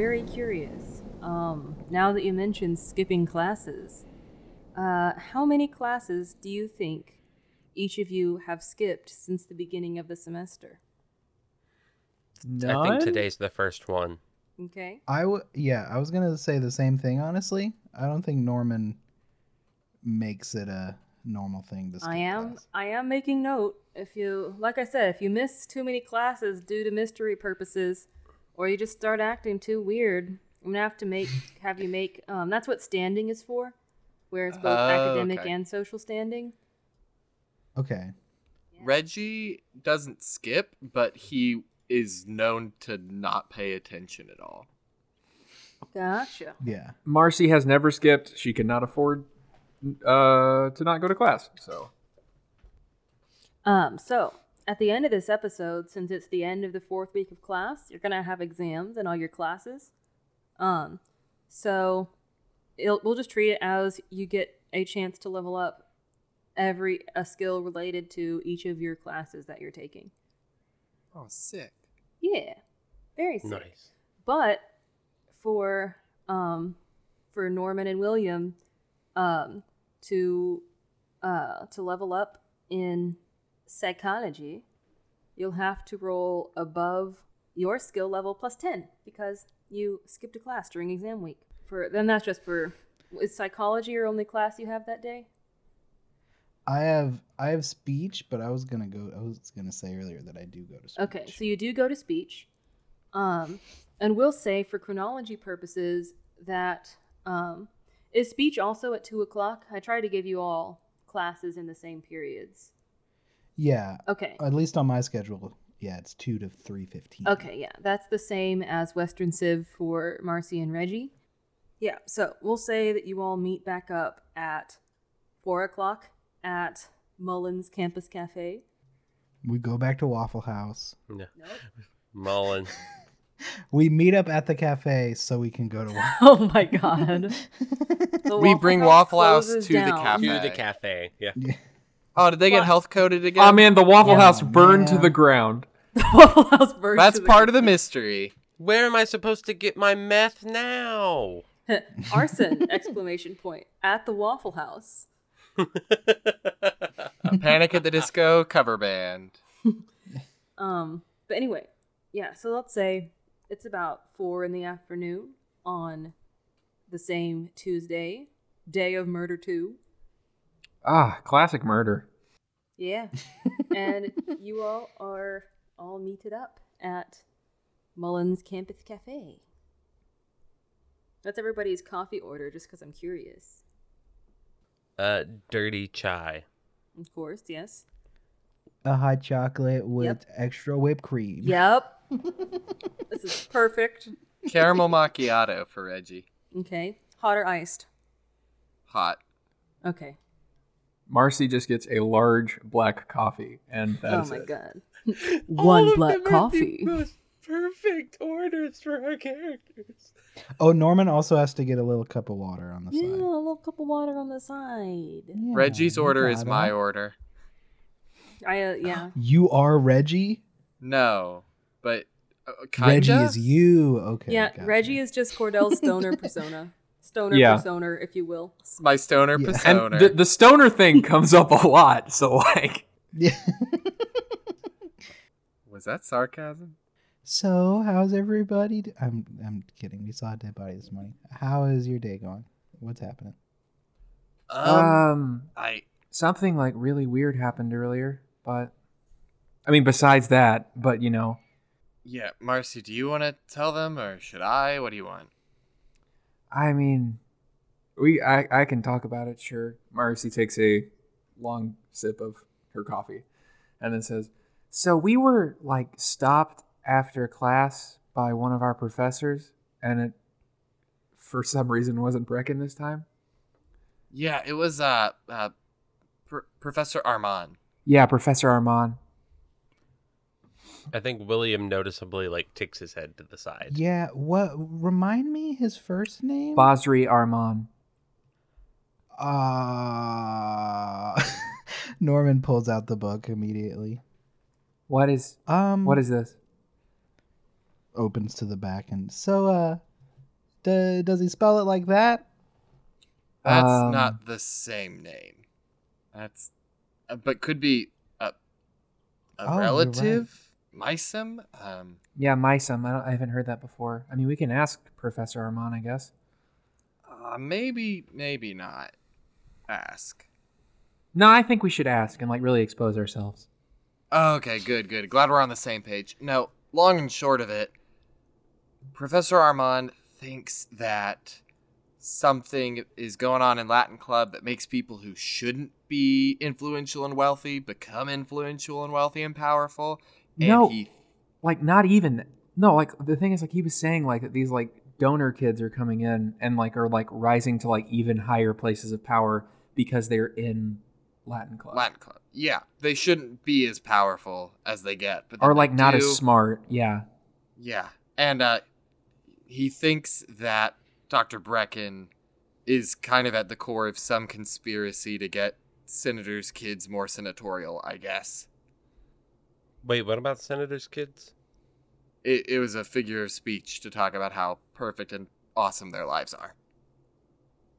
I am very curious. Um, now that you mentioned skipping classes, uh, how many classes do you think each of you have skipped since the beginning of the semester? None? I think today's the first one. Okay. I would, yeah, I was gonna say the same thing. Honestly, I don't think Norman makes it a normal thing to. Skip I am class. I am making note. If you like I said, if you miss too many classes due to mystery purposes, or you just start acting too weird, I'm gonna have to make have you make um that's what standing is for. Where it's both Oh, academic okay. and social standing. Okay. Reggie doesn't skip, but he is known to not pay attention at all. Gotcha. Yeah. Marcy has never skipped. She cannot afford uh, to not go to class. So Um, so at the end of this episode, since it's the end of the fourth week of class, you're gonna have exams in all your classes. Um, so it'll, we'll just treat it as you get a chance to level up every a skill related to each of your classes that you're taking. Oh, sick. Yeah, very sick. Nice. But for um for Norman and William um to uh to level up in psychology, you'll have to roll above your skill level plus 10 because you skipped a class during exam week. For then that's just for is psychology your only class you have that day? I have I have speech, but I was gonna go. I was gonna say earlier that I do go to speech. Okay, so you do go to speech. Um, and we'll say for chronology purposes that um, is speech also at two o'clock? I try to give you all classes in the same periods. Yeah, Okay. at least on my schedule, yeah, it's two to three fifteen. Okay, yeah, that's the same as Western Civ for Marcy and Reggie. Yeah, so we'll say that you all meet back up at four o'clock at Mullins Campus Cafe. We go back to Waffle House. No. Nope. Mullen. We meet up at the cafe so we can go to. Waffle. House. Oh my god. The We bring Waffle House closes to the cafe. To the cafe. Yeah. Oh, did they get health coded again? oh man, the Waffle Yeah, House burned to the ground. The Waffle House burned That's to part of the mystery. Where am I supposed to get my meth now? arson exclamation point at the waffle house Panic at the Disco cover band. um but anyway yeah so let's say it's about four in the afternoon on the same tuesday day of murder 2 Ah, classic murder. Yeah and you all are all meted up at mullins campus cafe that's everybody's coffee order just because i'm curious Uh, dirty chai. of course yes A hot chocolate with Yep. extra whipped cream. yep this is perfect Caramel macchiato for Reggie. okay hot or iced Hot. okay Marcy just gets a large black coffee, and that's oh my it. god one black coffee perfect orders for our characters. Oh, Norman also has to get a little cup of water on the side. yeah a little cup of water on the side Yeah, Reggie's order got is it. my order. i uh, yeah You are Reggie. No, but uh, kinda. Reggie is you. Okay. yeah gotcha. reggie is just cordell's stoner persona stoner Yeah. persona if you will It's my stoner Yeah. persona. And the, the stoner thing comes up a lot. So like, Yeah. Was that sarcasm? so, how's everybody? I'm I'm kidding. We saw a dead body this morning. How is your day going? What's happening? um, I something like really weird happened earlier, but I mean, besides that, but you know, yeah, Marcy, do you want to tell them or should I? What do you want? I mean, we I I can talk about it. Sure. Marcy takes a long sip of her coffee, and then says, "So we were like stopped after class by one of our professors, and it for some reason wasn't Brecken this time." Yeah, it was uh, uh Pr- Professor Armand. Yeah, Professor Armand. I think William noticeably like ticks his head to the side. Yeah. What? Remind me his first name. Basri Armand. Uh, Norman pulls out the book immediately. What is Um, what is this? opens to the back and so uh d- does he spell it like that? That's Um, not the same name. That's, uh, but could be a, a Oh, you're relative. Mysum. Um, Yeah, Mysum. I, I haven't heard that before. I mean, we can ask Professor Armand, I guess. uh, maybe, maybe not. Ask. No, I think we should ask and like really expose ourselves. Okay, good, good. Glad we're on the same page. No, long and short of it, Professor Armand thinks that something is going on in Latin Club that makes people who shouldn't be influential and wealthy become influential and wealthy and powerful. No. he Like, not even. No, like the thing is, like he was saying, like that these like donor kids are coming in and like are like rising to like even higher places of power because they're in Latin Club, Latin Club. Yeah, they shouldn't be as powerful as they get, but or then like not do. as smart. Yeah, Yeah, and uh, he thinks that Dr. Brecken is kind of at the core of some conspiracy to get senators' kids more senatorial. I guess Wait, what about senators' kids? it, it was a figure of speech to talk about how perfect and awesome their lives are.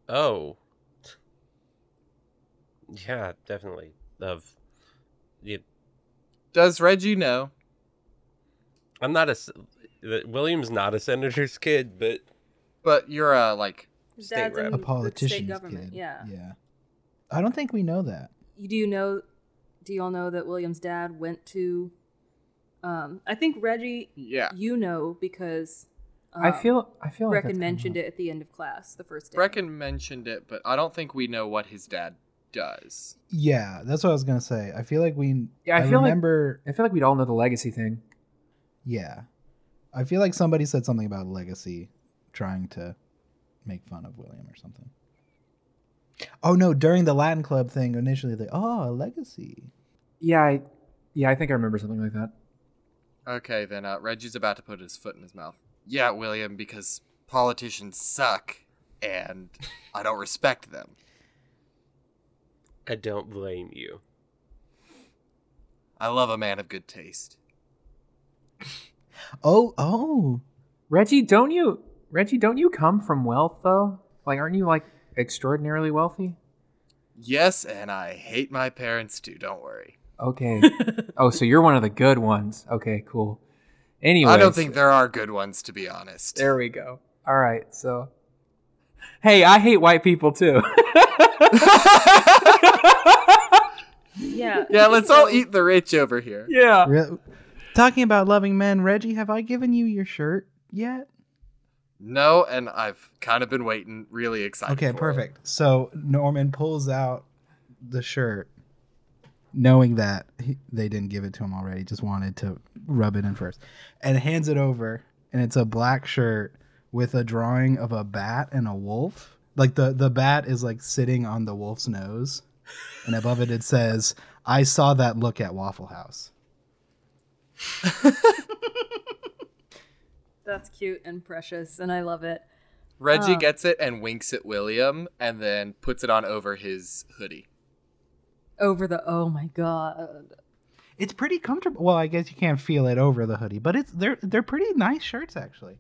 Oh. Yeah, definitely. Of. Yeah, Does Reggie know? I'm not a William's not a senator's kid, but But you're uh like His State rep. A the politician's state government. kid. Yeah. Yeah. I don't think we know that. You do you know? Do you all know that William's dad went to? Um, I think Reggie, yeah. you know because um, I feel. I feel like Brecken mentioned it at the end of class the first day. Brecken mentioned it, but I don't think we know what his dad does. Yeah, that's what I was gonna say. I feel like we. Yeah, I feel like- remember. I feel like we'd all know the legacy thing. Yeah, I feel like somebody said something about legacy, trying to make fun of William or something. Oh no! During the Latin Club thing, initially they oh a legacy. Yeah, I, yeah, I think I remember something like that. Okay, then uh, Reggie's about to put his foot in his mouth. Yeah, William, because politicians suck, and I don't respect them. I don't blame you. I love a man of good taste. Oh oh. Reggie, don't you? Reggie, don't you come from wealth though? Like, aren't you like extraordinarily wealthy? Yes, and I hate my parents too. Don't worry. Okay. oh, so you're one of the good ones. Okay, cool. Anyway, I don't think there are good ones, to be honest. There we go. All right, so. Hey, I hate white people too. Yeah. yeah, let's all eat the rich over here. yeah. Re- Talking about loving men, Reggie, have I given you your shirt yet? No, and I've kind of been waiting, really excited. Okay, for it. perfect. So Norman pulls out the shirt, knowing that he, they didn't give it to him already, just wanted to rub it in first, and hands it over. And it's a black shirt with a drawing of a bat and a wolf. Like the the bat is like sitting on the wolf's nose, and above it it says, "I saw that look at Waffle House." That's cute and precious, and I love it. Reggie Oh. gets it and winks at William, and then puts it on over his hoodie. Over the oh my god. It's pretty comfortable. Well, I guess you can't feel it over the hoodie, but it's they're they're pretty nice shirts actually.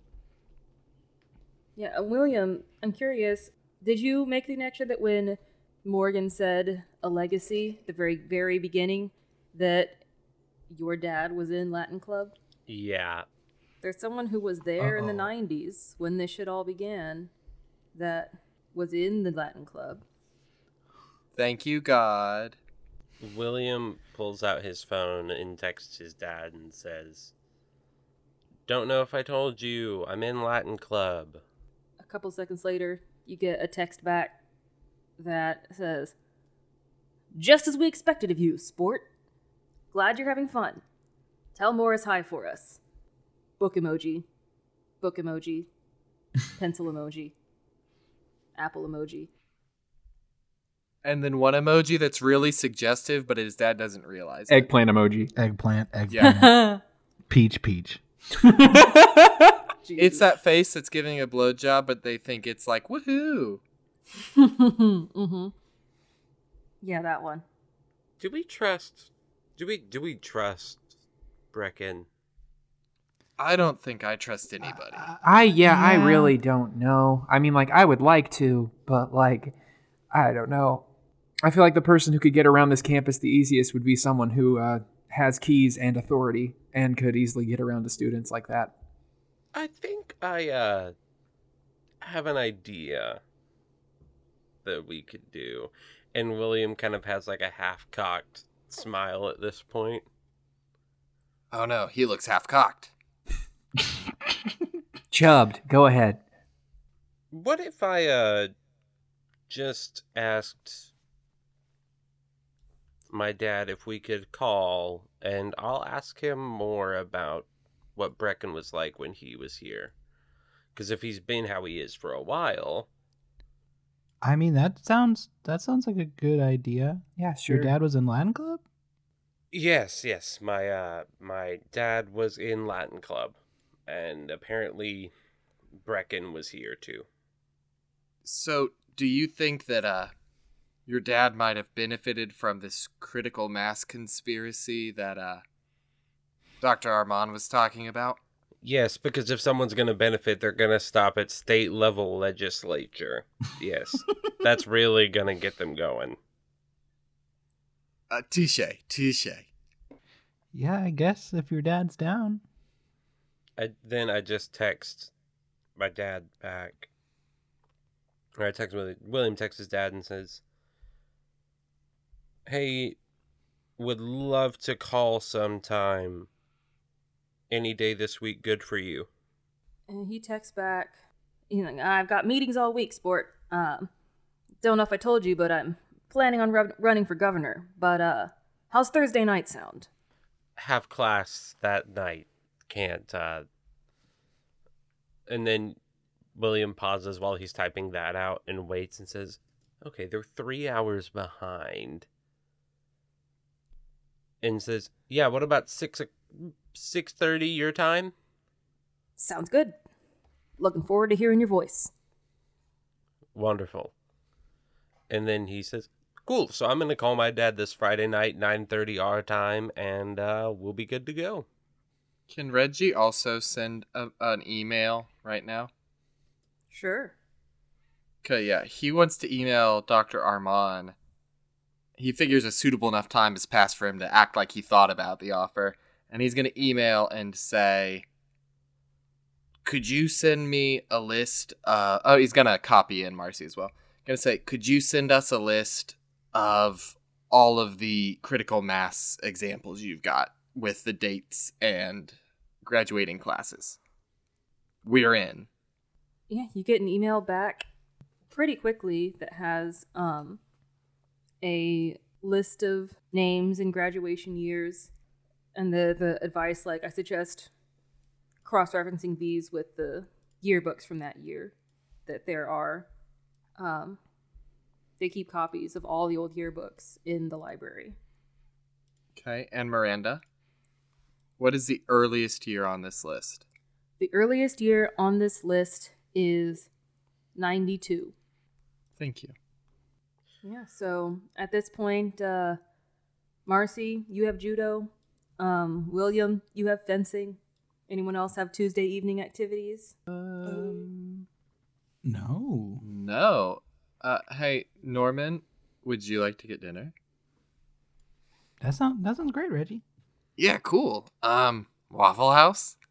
Yeah, uh, William, I'm curious. Did you make the connection that when Morgan said a legacy, the very very beginning, that your dad was in Latin Club? Yeah. There's someone who was there in the 90s when this shit all began that was in the Latin Club. Thank you, God. William pulls out his phone and texts his dad and says, Don't know if I told you, I'm in Latin Club. A couple seconds later, you get a text back that says, Just as we expected of you, sport. Glad you're having fun. Tell Morris hi for us. Book emoji. Book emoji. Pencil emoji. Apple emoji. And then one emoji that's really suggestive, but his dad doesn't realize. it. Eggplant emoji. Eggplant, eggplant, Yeah. peach, peach. It's that face that's giving a blowjob, but they think it's like woohoo. mm-hmm. Yeah, that one. Do we trust do we do we trust Brecken? I don't think I trust anybody. I yeah, I really don't know. I mean, like I would like to, but like I don't know. I feel like the person who could get around this campus the easiest would be someone who uh, has keys and authority and could easily get around to students like that. I think I uh have an idea that we could do. And William kind of has like a half cocked smile at this point. oh no, he looks half cocked. Chubbed, go ahead. What if I uh just asked my dad if we could call and I'll ask him more about what Brecken was like when he was here. Cuz if he's been how he is for a while, I mean, that sounds that sounds like a good idea. Yeah, sure. Your dad was in Latin Club. Yes, yes. My uh my dad was in Latin Club and apparently Brecken was here too. So, do you think that uh your dad might have benefited from this critical mass conspiracy that uh Dr. Armand was talking about? Yes, because if someone's going to benefit, they're going to stop at state level legislature. Yes. That's really going to get them going. Uh, touche, touche. Yeah, I guess if your dad's down. I, then I just text my dad back. Or I text William, William texts his dad and says, Hey, would love to call sometime. Any day this week, good for you. And he texts back, you know, I've got meetings all week, sport. Um, don't know if I told you, but I'm planning on ru- running for governor. But uh, how's Thursday night sound? have class that night. Can't. Uh... And then William pauses while he's typing that out and waits and says, "Okay, they're three hours behind." And says, "Yeah, what about six six thirty your time?" Sounds good. Looking forward to hearing your voice. Wonderful. And then he says, "Cool. So I'm gonna call my dad this Friday night, nine thirty our time, and uh, we'll be good to go." Can Reggie also send a, an email right now? Sure. Okay, yeah, he wants to email Dr. Armand. He figures a suitable enough time has passed for him to act like he thought about the offer, and he's going to email and say, "Could you send me a list?" Uh, oh, he's going to copy in Marcy as well. Going to say, "Could you send us a list of all of the critical mass examples you've got with the dates and graduating classes? We're in." Yeah, you get an email back pretty quickly that has um, a list of names and graduation years, and the the advice like I suggest cross referencing these with the yearbooks from that year. That there are, um, they keep copies of all the old yearbooks in the library. Okay, and Miranda, what is the earliest year on this list? The earliest year on this list is ninety two. Thank you. Yeah, so at this point, uh, Marcy, you have judo. Um, William, you have fencing. Anyone else have Tuesday evening activities? Um, no. No. Uh, hey, Norman, would you like to get dinner? That sounds that sounds great, Reggie. Yeah, cool. Um, Waffle House?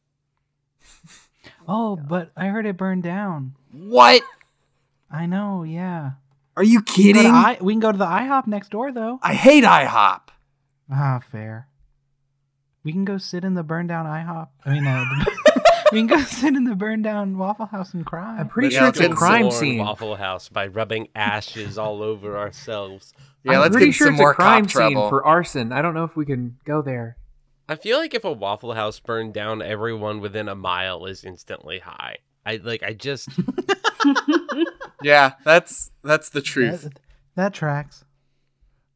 Oh, but I heard it burned down. What? I know, yeah. Are you We can go kidding? to I, I, we can go to the IHOP next door though. I hate IHOP. Ah, fair. We can go sit in the burned down IHOP. I mean, uh, we can go sit in the burned down Waffle House and cry. I'm pretty Look sure out, it's a getting crime Zorn scene. Waffle House by rubbing ashes all over ourselves. Yeah, I'm let's pretty get sure some it's more a crime cop scene trouble. for arson. I don't know if we can go there. I feel like if a Waffle House burned down, everyone within a mile is instantly high. I like. I just yeah, that's that's the truth. That, that tracks.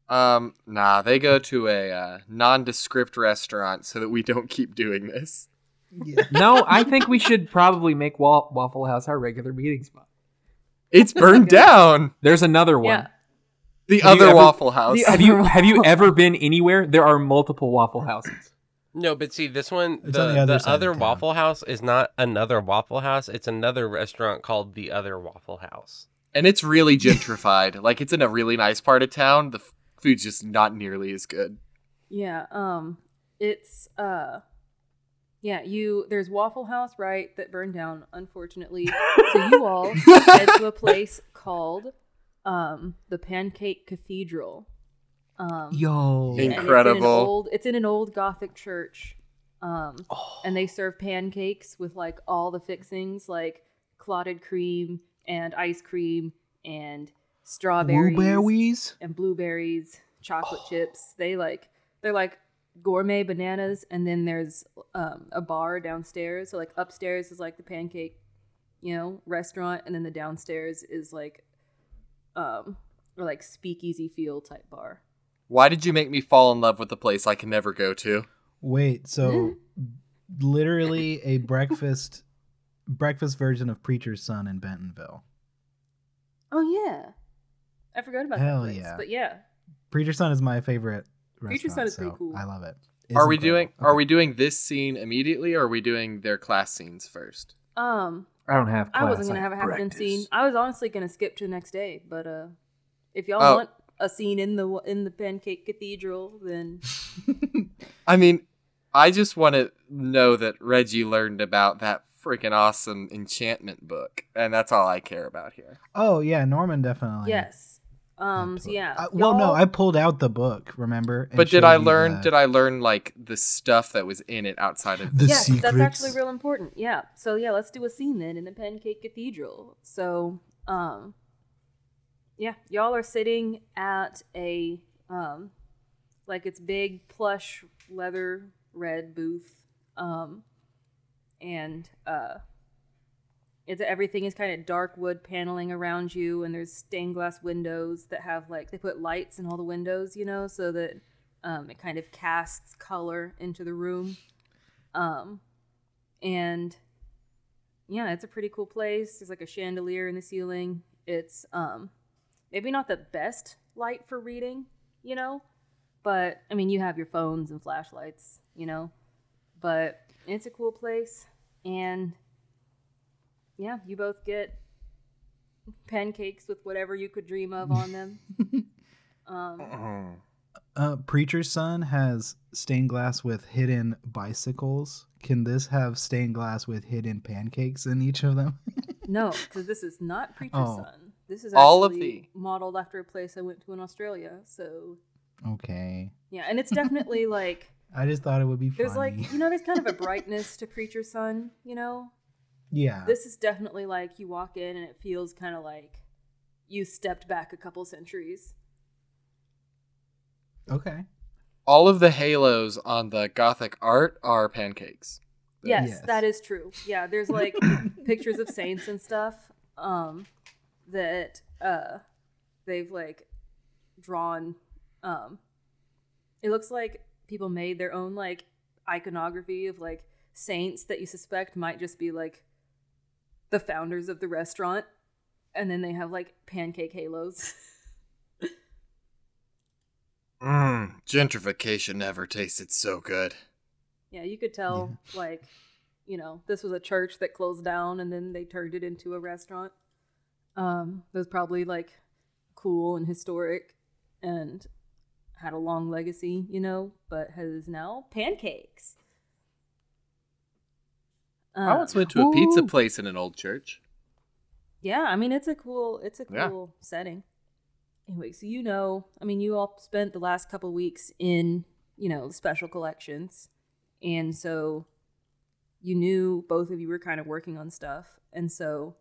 Um, nah, they go to a uh, nondescript restaurant so that we don't keep doing this. No, I think we should probably make Wa- Waffle House our regular meeting spot. It's burned down. There's another one. Yeah. The Have other ever- Waffle House. Have you have you ever been anywhere? There are multiple Waffle Houses. No, but see, this one, It's the, on the the other other, side of town. Waffle House is not another Waffle House. It's another restaurant called the Other Waffle House. And it's really gentrified. like it's in a really nice part of town. The f- food's just not nearly as good. Yeah, um it's uh yeah, you there's Waffle House, right, that burned down, unfortunately. so you all head to a place called um the Pancake Cathedral. Um Yo. and it's in Incredible. old it's in an old Gothic church. Um Oh. and they serve pancakes with like all the fixings like clotted cream and ice cream and strawberries Blueberries. and blueberries, chocolate chips. They like they're like gourmet bananas, and then there's um, a bar downstairs. So like upstairs is like the pancake, you know, restaurant, and then the downstairs is like, um, or like speakeasy feel type bar. Why did you make me fall in love with a place I can never go to? Wait, so literally a breakfast breakfast version of Preacher's Son in Bentonville. Oh yeah, I forgot about Hell that place. yeah. But yeah, Preacher's Son is my favorite restaurant. Preacher's Son is pretty cool. I love it. It's are we incredible. doing are we doing this scene immediately or are we doing their class scenes first? um, I don't have. Class, I wasn't gonna have a have happening scene. I was honestly gonna skip to the next day, but uh, if y'all Oh. want a scene in the in the Pancake Cathedral, then I mean, I just want to know that Reggie learned about that freaking awesome enchantment book, and that's all I care about here. Oh yeah, Norman definitely. yes. Um. So yeah. I- well, no, I pulled out the book. Remember? But did I learn? the- Did I learn like the stuff that was in it outside of? The yes, that's secrets? actually real important. Yeah. So yeah, let's do a scene then in the Pancake Cathedral. So um, yeah, y'all are sitting at a um, like it's big plush leather red booth, um, and uh, it's everything is kind of dark wood paneling around you, and there's stained glass windows that have like they put lights in all the windows, you know, so that um, it kind of casts color into the room. Um, and yeah, it's a pretty cool place. There's like a chandelier in the ceiling. It's um, maybe not the best light for reading, you know, but I mean, you have your phones and flashlights, you know, but it's a cool place. And yeah, you both get pancakes with whatever you could dream of on them. um, Uh, Preacher's Son has stained glass with hidden bicycles. Can this have stained glass with hidden pancakes in each of them? no, because this is not Preacher's Oh. Son. This is All of actually modeled after a place I went to in Australia. So okay. yeah, and it's definitely like I just thought it would be funny. there's like you know there's kind of a brightness to Preacher's Son, You know, yeah. this is definitely like you walk in and it feels kind of like you stepped back a couple centuries. okay. All of the halos on the gothic art are pancakes. Yes, Yes. that is true. Yeah, there's like pictures of saints and stuff um that uh they've like drawn um it looks like people made their own like iconography of like saints that you suspect might just be like the founders of the restaurant and then they have like pancake halos. Mmm, gentrification never tasted so good. yeah, you could tell like you know, this was a church that closed down and then they turned it into a restaurant. Um, it was probably like cool and historic and had a long legacy, you know, but has now pancakes. I Um, once went to a pizza place in an old church. yeah, I mean it's a cool it's a Yeah. cool setting. Anyway, so you know, I mean you all spent the last couple weeks in, you know, special collections. And so you knew both of you were kind of working on stuff. And so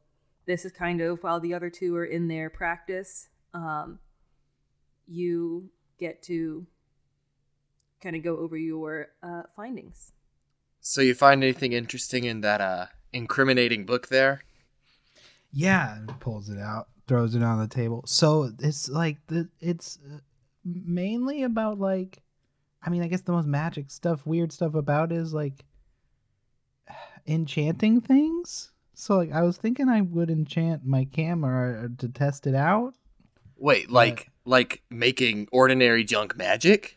this is kind of while the other two are in their practice, um, you get to kind of go over your uh, findings. So you find anything interesting in that uh incriminating book there? Yeah, pulls it out, throws it on the table. So it's like the it's uh, mainly about like, I mean, I guess the most magic stuff, weird stuff about it is like enchanting things. So like, I was thinking I would enchant my camera uh, to test it out. Wait, like like making ordinary junk magic?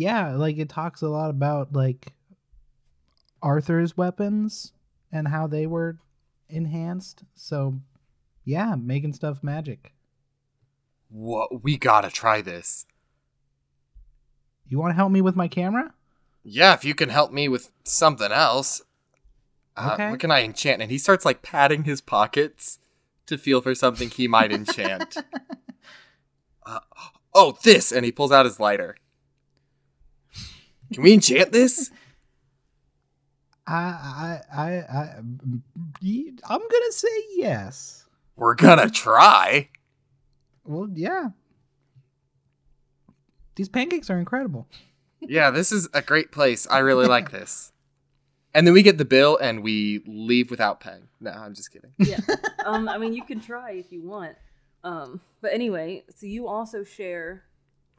yeah, like it talks a lot about like Arthur's weapons and how they were enhanced. So, yeah, making stuff magic. What? We gotta try this. You want to help me with my camera? Yeah, if you can help me with something else. Uh, Okay. What can I enchant? And he starts like patting his pockets to feel for something he might enchant. uh, oh, this! And he pulls out his lighter. Can we enchant this? I, I, I, I, I'm gonna say yes. We're gonna try. Well, yeah. These pancakes are incredible. Yeah, this is a great place. I really like this. And then we get the bill and we leave without paying. No, I'm just kidding. Yeah. um, I mean, you can try if you want. Um, but anyway, so you also share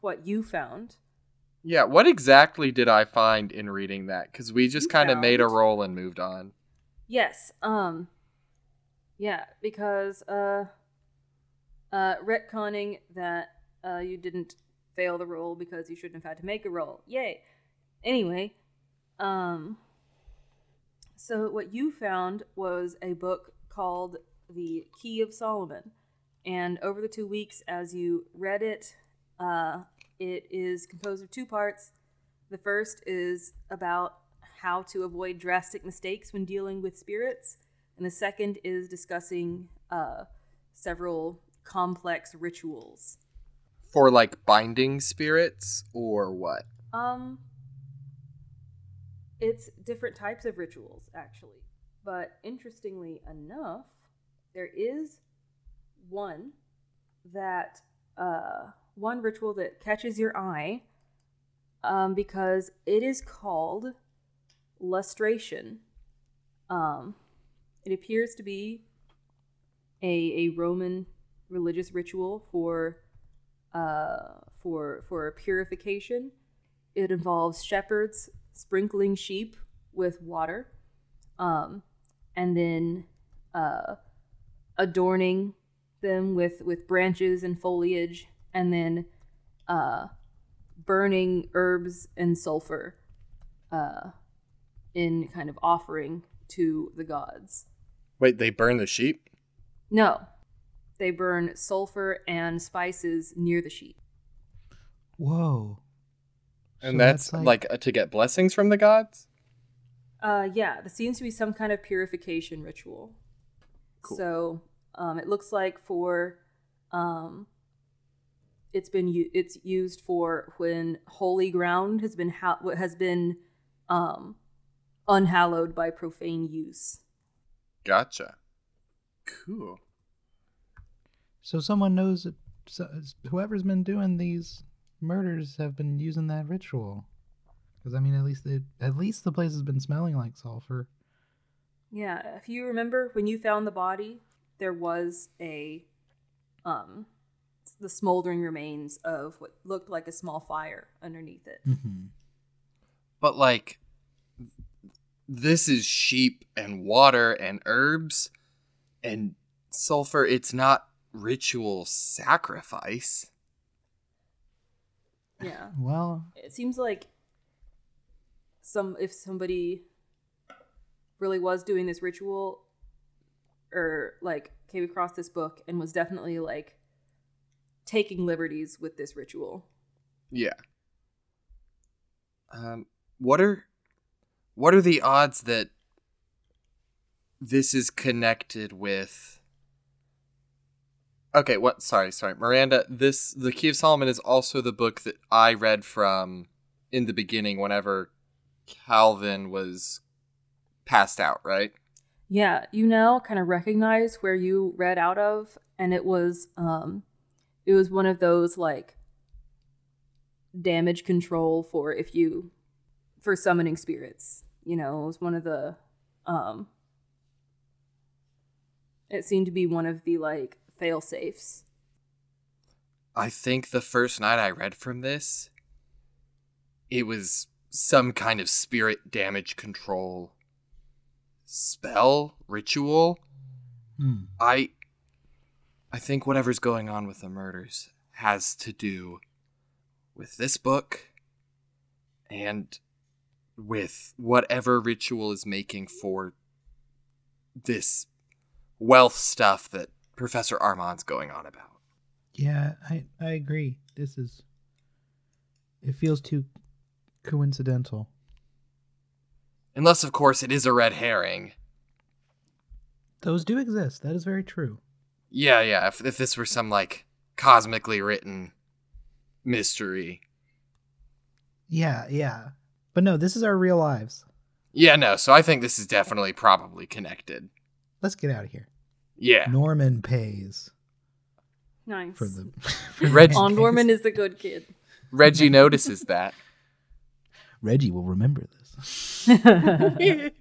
what you found. Yeah, what exactly did I find in reading that? Because we just kind of made a roll and moved on. Yes. Um. Yeah, because uh, uh, retconning that uh, you didn't fail the roll because you shouldn't have had to make a roll. Yay. Anyway, um. So what you found was a book called The Key of Solomon, and over the two weeks, as you read it, uh, it is composed of two parts. The first is about how to avoid drastic mistakes when dealing with spirits, and the second is discussing uh, several complex rituals. For like binding spirits or what? Um, it's different types of rituals, actually. But interestingly enough, there is one that, uh, one ritual that catches your eye um, because it is called lustration. Um, it appears to be a, a Roman religious ritual for uh, for for purification. It involves shepherds sprinkling sheep with water, um, and then uh, adorning them with with branches and foliage, and then uh, burning herbs and sulfur uh, in kind of offering to the gods. Wait, they burn the sheep? No, they burn sulfur and spices near the sheep. Whoa. And So that's, that's like, like- uh, to get blessings from the gods? Uh, yeah, there seems to be some kind of purification ritual. Cool. So, um, it looks like for, um, it's been u- it's used for when holy ground has been ha- has been, um, unhallowed by profane use. Gotcha. Cool. So someone knows that so, whoever's been doing these murders have been using that ritual. Because I mean, at least it, at least the place has been smelling like sulfur. Yeah, if you remember when you found the body, there was a, um, the smoldering remains of what looked like a small fire underneath it. Mm-hmm. But, like, this is sheep and water and herbs and sulfur. It's not ritual sacrifice. Yeah. Well, it seems like some if somebody really was doing this ritual or like came across this book and was definitely like taking liberties with this ritual. Yeah. Um, what are what are the odds that this is connected with? Okay, what? Sorry, sorry, Miranda. This the Key of Solomon is also the book that I read from in the beginning whenever Calvin was passed out, right? Yeah, you now kind of recognize where you read out of and it was um it was one of those like damage control for if you for summoning spirits. You know, it was one of the um it seemed to be one of the like fail safes. I think the first night I read from this, it was some kind of spirit damage control spell ritual. hmm. I I think whatever's going on with the murders has to do with this book and with whatever ritual is making for this wealth stuff that Professor Armand's going on about. Yeah, I I agree. This is it feels too coincidental. Unless, of course, it is a red herring. Those do exist. That is very true. Yeah, yeah. If, if this were some, like, cosmically written mystery. Yeah, yeah. But no, this is our real lives. Yeah, no. So I think this is definitely probably connected. Let's get out of here. Yeah. Norman pays Nice. for the for Reg- the- On Norman is the good kid. Reggie notices that. Reggie will remember this.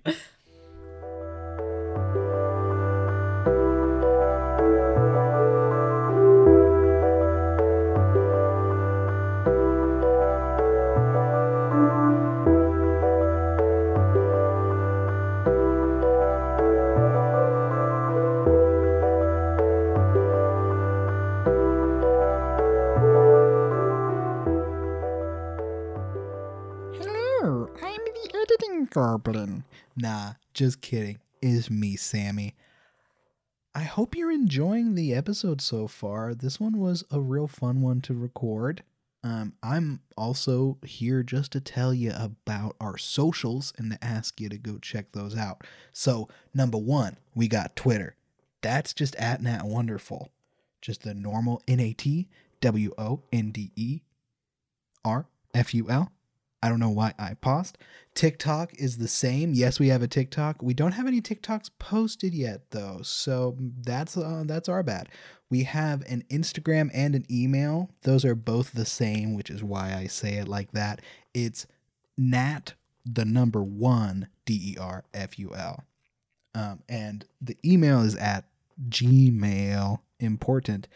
Just kidding. It's me, Sammy. I hope you're enjoying the episode so far. This one was a real fun one to record. Um, I'm also here just to tell you about our socials and to ask you to go check those out. So, number one, we got Twitter. That's just at Nat Wonderful. Just the normal N A T W O N D E R F U L. I don't know why I paused. TikTok is the same. Yes, we have a TikTok. We don't have any TikToks posted yet though, so that's uh, that's our bad. We have an Instagram and an email. Those are both the same, which is why I say it like that. It's Nat the number one D E R F U L, um, and the email is at Gmail. Important.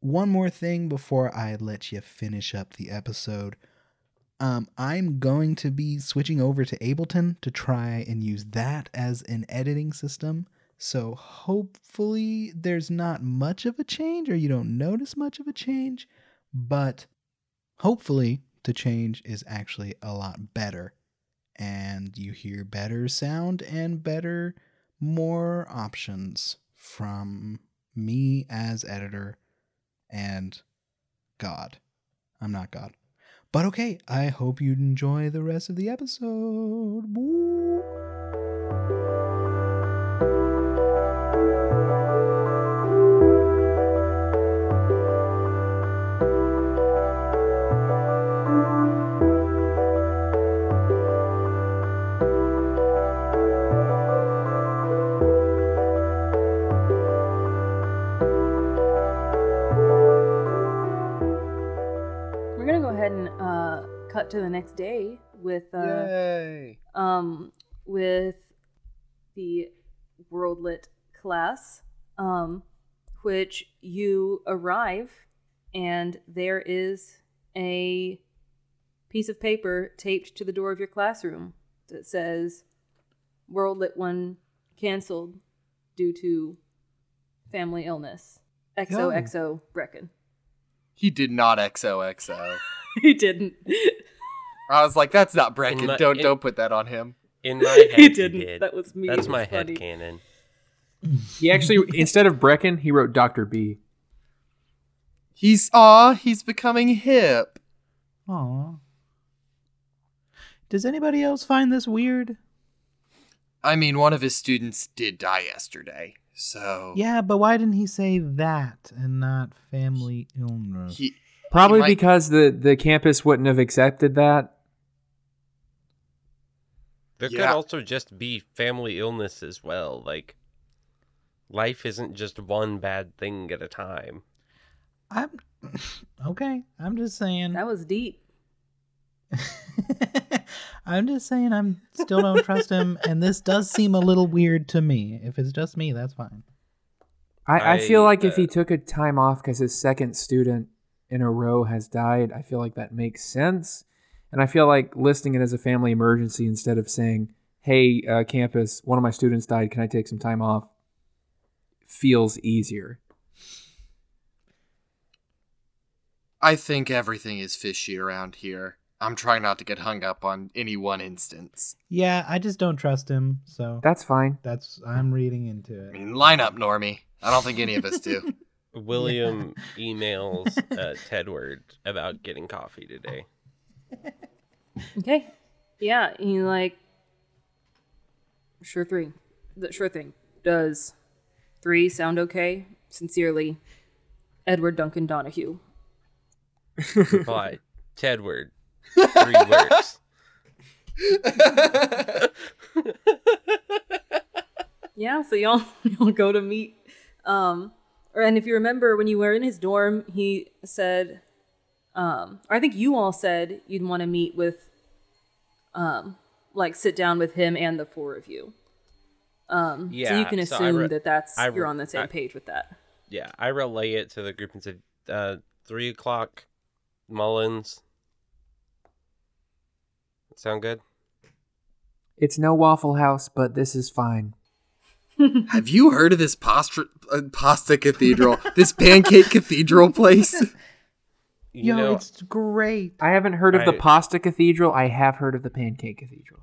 One more thing before I let you finish up the episode. Um, I'm going to be switching over to Ableton to try and use that as an editing system. So hopefully there's not much of a change or you don't notice much of a change, but hopefully the change is actually a lot better and you hear better sound and better more options from me as editor and God. I'm not God. But okay, I hope you enjoy the rest of the episode. Woo. Cut to the next day with uh, Yay. um, with the world lit class, um, which you arrive and there is a piece of paper taped to the door of your classroom that says world lit one canceled due to family illness. XOXO Brecken. He did not XOXO. he didn't. I was like, that's not Brecken. my- don't in- don't put that on him. In my head, he he didn't. did. That was me. That's It my was head funny. canon. He actually, instead of Brecken, he wrote Dr. B. He's ah, he's becoming hip. Aw. Does anybody else find this weird? I mean, one of his students did die yesterday, so Yeah, but why didn't he say that and not family illness? he Probably might- because the, the campus wouldn't have accepted that. There could also just be family illness as well. Like, life isn't just one bad thing at a time. I'm okay. I'm just saying. That was deep. I'm just saying. I'm still don't trust him, and this does seem a little weird to me. If it's just me, that's fine. I, I feel I, like if uh, he took a time off because his second student in a row has died, I feel like that makes sense. And I feel like listing it as a family emergency instead of saying, hey, uh, campus, one of my students died. Can I take some time off? Feels easier. I think everything is fishy around here. I'm trying not to get hung up on any one instance. Yeah, I just don't trust him. So That's fine. that's I'm reading into it. I it. mean, line up, Normie. I don't think any of us do. William emails uh, Tedward about getting coffee today. Okay. Yeah, he like sure thing. The sure thing. Does three sound okay? Sincerely, Edward Duncan Donahue. Reply, Tedward. Three words. Yeah, so y'all y'all go to meet. Um, or and if you remember when you were in his dorm, he said, um, or I think you all said you'd want to meet with, um, like sit down with him and the four of you. Um, so you Yeah, can so assume re- that that's I you're on the same I- page with that. Yeah, I relay it to the group and said, uh, three o'clock, Mullins. Sound good? It's no Waffle House, but this is fine. Have you heard of this pasta, uh, pasta cathedral? this pancake cathedral place? You Yo, know, it's great. I haven't heard of the Pasta Cathedral. I have heard of the Pancake Cathedral.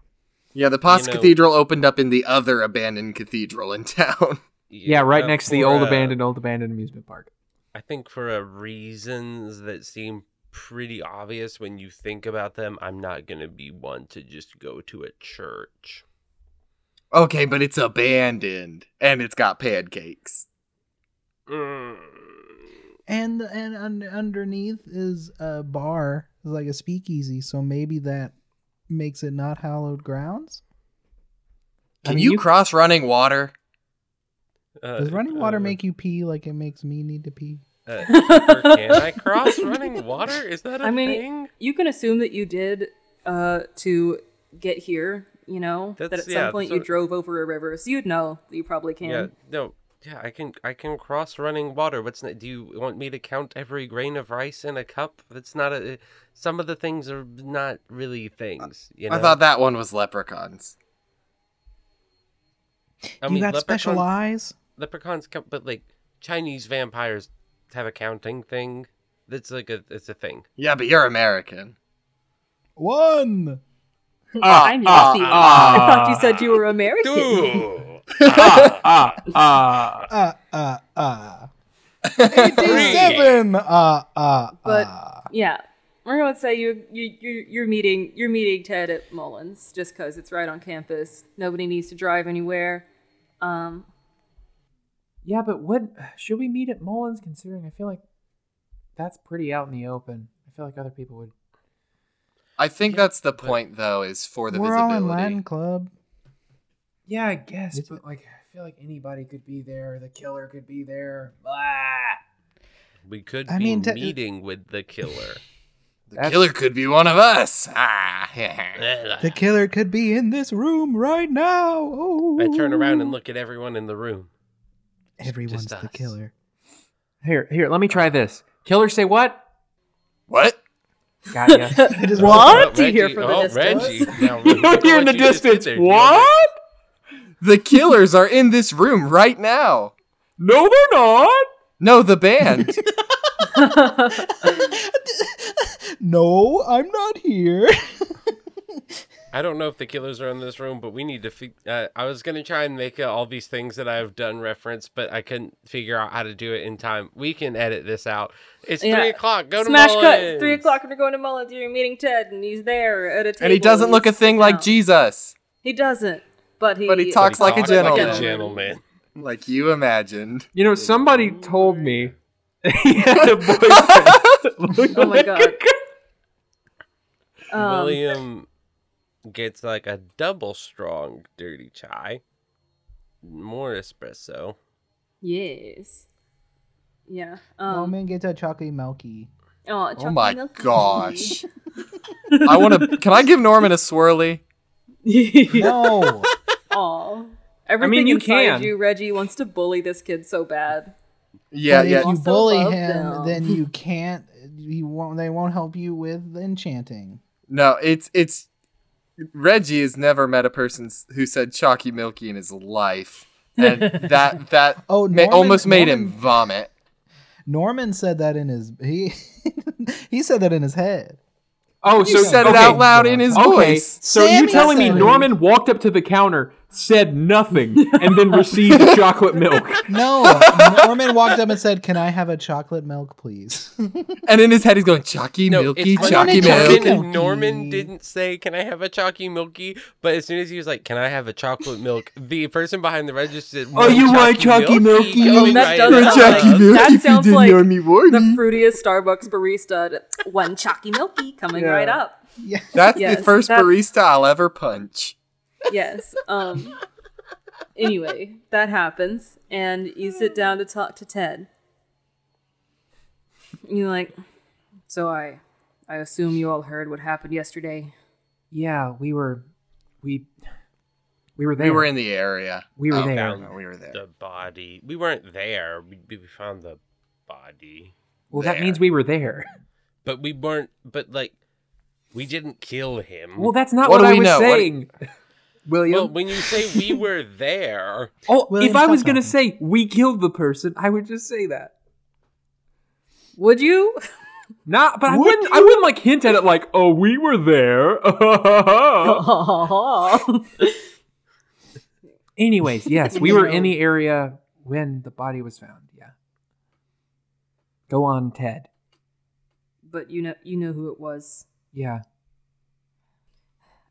Yeah, the pasta You know- cathedral opened up in the other abandoned cathedral in town. Yeah, right uh, next to the old uh, abandoned, old abandoned amusement park. I think for uh, reasons that seem pretty obvious when you think about them, I'm not gonna be one to just go to a church. Okay, but it's abandoned and it's got pancakes. Mm. And and un- underneath is a bar, It's like a speakeasy. So maybe that makes it not hallowed grounds. Can mean, you, you- cross running water? Uh, Does running water uh, make you pee like it makes me need to pee? Uh, can I cross running water? Is that a I mean, thing? you can assume that you did uh, to get here. You know that That's- at some yeah, point so- you drove over a river, so you'd know that you probably can. Yeah, no, yeah, I can, I can cross running water. What's not, do you want me to count every grain of rice in a cup? That's not a. Eh, some of the things are not really things. You know? I thought that one was leprechauns. I you got special leprechauns- eyes? Leprechauns count, but like Chinese vampires have a counting thing. That's like a, it's a thing. Yeah, but you're American. One. I'm Lucy. I thought you said you were American. ah, ah, ah. Uh uh uh. Eighty-seven. Uh uh But uh. yeah, we're gonna say you you you you're meeting you're meeting Ted at Mullins just because it's right on campus. Nobody needs to drive anywhere. Um, Yeah, but what should we meet at Mullins? Considering I feel like that's pretty out in the open. I feel like other people would. I think that's the point, though, is for the We're all in visibility. Latin Club. Yeah, I guess, It's- but like I feel like anybody could be there. The killer could be there. Blah. We could I be mean, te- meeting with the killer. The killer could be one of us. Ah, The killer could be in this room right now. Oh. I turn around and look at everyone in the room. Everyone's the killer. Here, here. Let me try this. Killer, say what? what? Got ya. It is What? Do you hear Reggie- from the oh, distance? Now, you look at hear in the you just did distance. there. What? The killers are in this room right now. No, they're not. No, the band. no, I'm not here. I don't know if the killers are in this room, but we need to. Fi- uh, I was gonna try and make uh, all these things that I've done reference, but I couldn't figure out how to do it in time. We can edit this out. It's Yeah. three o'clock. Go to Smash cut. It's three o'clock and we're going to Mullins. You're meeting Ted, and he's there at a table. and he doesn't look a thing sitting like. Jesus. He doesn't, but he. But he But he talks like a talks gentleman. gentleman. Like you imagined. You know, somebody told me he had a boyfriend. Oh my god. Um, William gets like a double strong dirty chai, more espresso. Yes. Yeah. oh Um, man, get that chocolate milky. oh, Oh my chocolate milk gosh. I want to. Can I give Norman a swirly? cookie. No. Aw. Everything you can. you, Reggie, wants to bully this kid so bad. Yeah, But yeah. If you bully him, them. then you can't. You won't. They won't help you with enchanting. No, it's it's. Reggie has never met a person who said chalky milky in his life, and that that Oh, ma- almost made him vomit. Norman said that in his he he said that in his head. Oh, You so said it out loud in his Okay, voice. so Sammy you telling me. Norman walked up to the counter, said nothing, and then received chocolate milk? No, Norman walked up and said, "Can I have a chocolate milk, please?" And in his head, he's going, Chalky, No, milky, it's funny chalky that milk. Norman, Norman didn't say, "Can I have a chalky milky?" But as soon as he was like, "Can I have a chocolate milk?" the person behind the register said, Oh, you want chalky milky? coming that right does up. sound like- Chalky that you sounds didn't like know me the fruitiest Starbucks barista. One chalky milky coming Yeah. right up. yeah. That's Yes, the first that's- barista I'll ever punch. Yes. Um. anyway, that happens, and you sit down to talk to Ted. You're like, so I, I assume you all heard what happened yesterday. Yeah, we were, we, we were there. We were in the area. We were Oh, there. Found no, we were there. the body. We weren't there. We, we found the body, Well, that means we were there. but we weren't. But like, we didn't kill him. Well, that's not What what, do I we was know? What- saying. William. well, when you say we were there, oh, William, if I was gonna say we killed the person, I would just say that. Would you? Not, but I Would wouldn't. I wouldn't like hint at it like, "Oh, we were there." Anyways, yes, we were in the area when the body was found. Yeah. Go on, Ted. but you know, you know who it was. Yeah.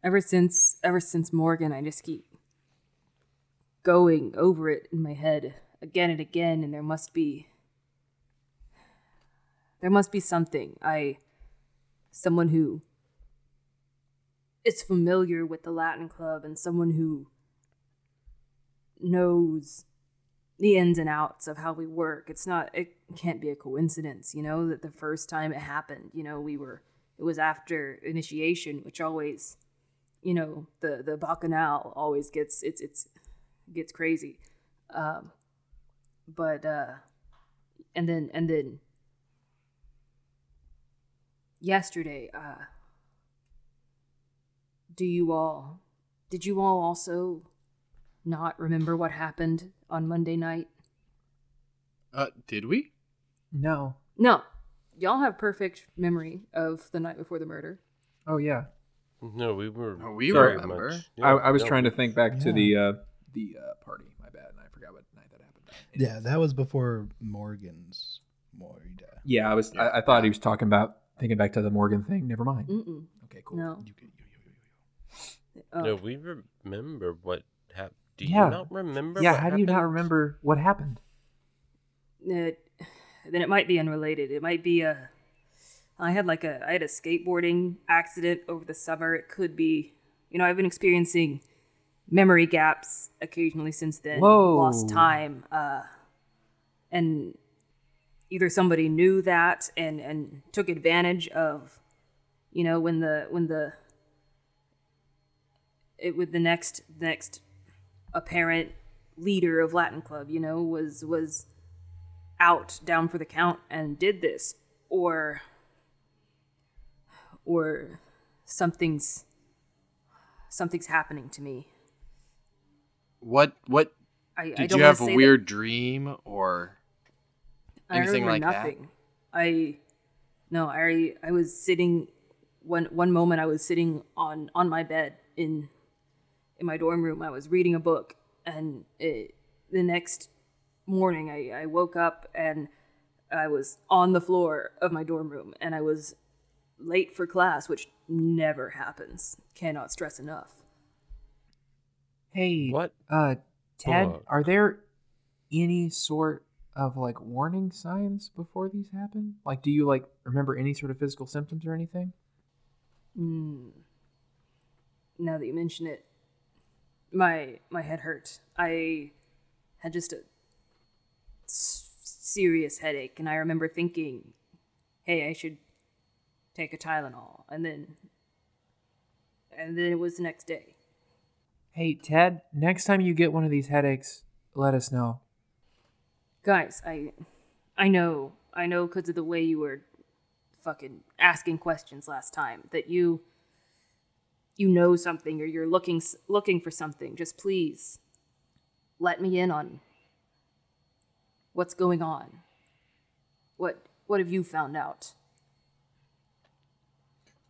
Ever since, ever since Morgan, I just keep going over it in my head again and again, and there must be, there must be something. I, someone who is familiar with the Latin Club, and someone who knows the ins and outs of how we work. It's not, it can't be a coincidence, you know, that the first time it happened, you know, we were, it was after initiation, which always, you know, the, the bacchanal always gets, it's, it's, gets crazy. Um, but, uh, and then, and then yesterday, uh, do you all, did you all also not remember what happened on Monday night? Uh, did we? No. No. Y'all have perfect memory of the night before the murder. Oh yeah. No, we were. No, we very remember. much- I, I was no, trying to think back to the uh, the uh, party. My bad, and I forgot what night that happened. Yeah, that was before Morgan's Morida. Yeah, I was. I, I thought he was talking about thinking back to the Morgan thing. Never mind. Mm-mm. Okay, cool. No. Uh, No, we remember what happened. Do you Yeah. not remember? Yeah, what how do you not remember what happened? it, then it might be unrelated. It might be a. I had like a I had a skateboarding accident over the summer. It could be, you know, I've been experiencing memory gaps occasionally since then. Whoa. Lost time. Uh, and either somebody knew that and and took advantage of, you know, when the when the it with the next next apparent leader of Latin Club, you know, was was out down for the count and did this or or something's something's happening to me What? What? i, I Did don't you have a that- weird dream or? Anything like that? nothing i no i i was sitting one one moment i was sitting on on my bed in in my dorm room i was reading a book and it, the next morning I, I woke up and i was on the floor of my dorm room and i was late for class which never happens cannot stress enough Hey, What? Uh, Ted, Fuck. are there any sort of like warning signs before these happen? Like, do you like remember any sort of physical symptoms or anything? Mm. Now that you mention it, my my head hurt. I had just a s- serious headache, and I remember thinking, "Hey, I should take a Tylenol," and then and then it was the next day. Hey, Ted, next time you get one of these headaches, let us know. Guys, I I know I know because of the way you were fucking asking questions last time that you you know something or you're looking looking for something. Just please let me in on what's going on. What what have you found out?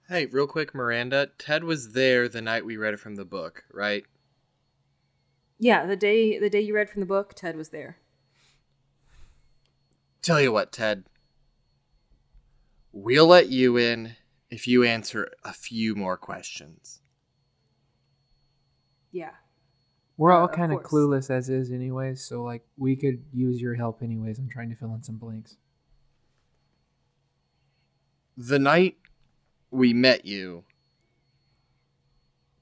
Hey, real quick, Miranda. Ted was there the night we read it from the book, right? Yeah, the day the day you read from the book, Ted was there. Tell you what, Ted. We'll let you in if you answer a few more questions. Yeah. We're Uh, all of kind of course. clueless as is, anyways. So like, we could use your help, anyways. I'm trying to fill in some blanks. The night we met you,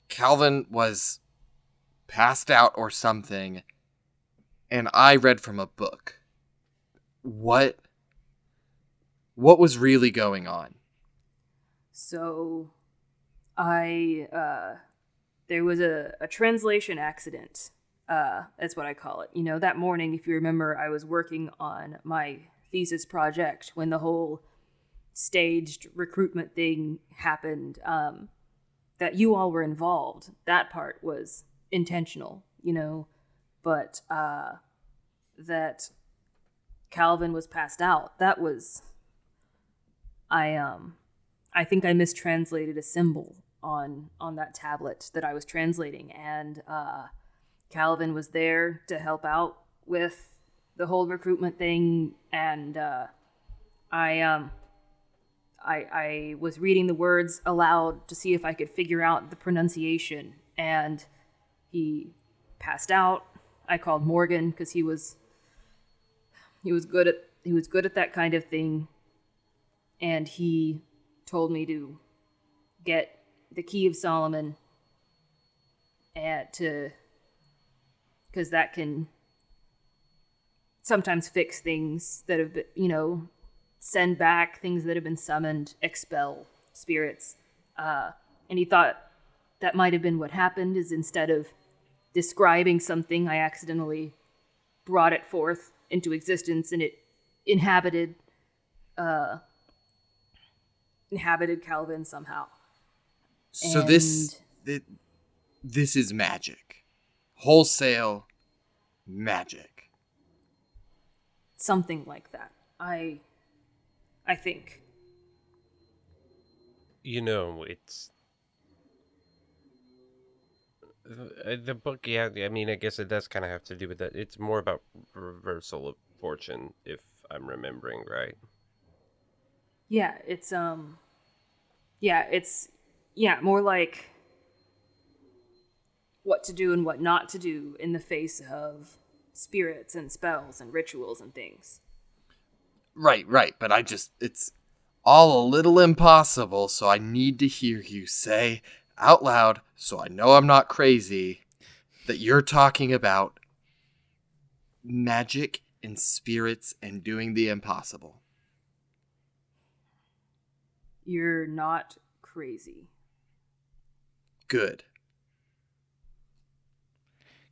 Calvin was passed out or something, and I read from a book. What what was really going on? So I uh there was a, a translation accident. Uh that's what I call it. You know, that morning, if you remember, I was working on my thesis project when the whole staged recruitment thing happened. Um that you all were involved. That part was intentional, you know, but uh that Calvin was passed out. That was I um I think I mistranslated a symbol on on that tablet that I was translating, and uh, Calvin was there to help out with the whole recruitment thing, and uh, I um I I was reading the words aloud to see if I could figure out the pronunciation, and he passed out. I called Morgan because he was he was good at he was good at that kind of thing and he told me to get the key of Solomon and to because that can sometimes fix things that have been, you know, send back things that have been summoned, expel spirits. Uh, and he thought that might have been what happened is instead of describing something, I accidentally brought it forth into existence and it inhabited uh, inhabited Calvin somehow. So this thi- this is magic. Wholesale magic. Something like that. I I think. You know, it's the, the book. Yeah, I mean, I guess it does kind of have to do with that. It's more about reversal of fortune, if I'm remembering right. Yeah, it's um yeah, it's yeah, more like what to do and what not to do in the face of spirits and spells and rituals and things. Right, right, but I just it's all a little impossible, so I need to hear you say out loud so I know I'm not crazy that you're talking about magic and spirits and doing the impossible. You're not crazy. Good.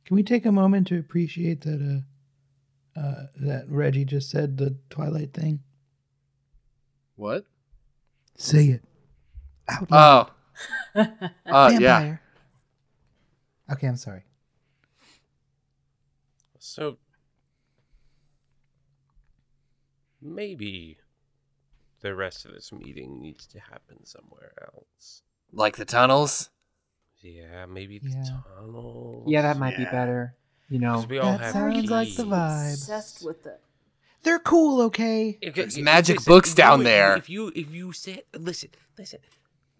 Can we take a moment to appreciate that uh, uh, that Reggie just said the Twilight thing? What? Say it out loud. Oh. Uh, yeah. Vampire. Okay, I'm sorry. So maybe the rest of this meeting needs to happen somewhere else. Like the tunnels? Yeah, maybe the Yeah. tunnel. Yeah, that might be better. You know, Because we all That have sounds like the vibe. Obsessed with it. They're cool, okay? If- There's if- magic listen, books down you- there. If you if you said listen, listen,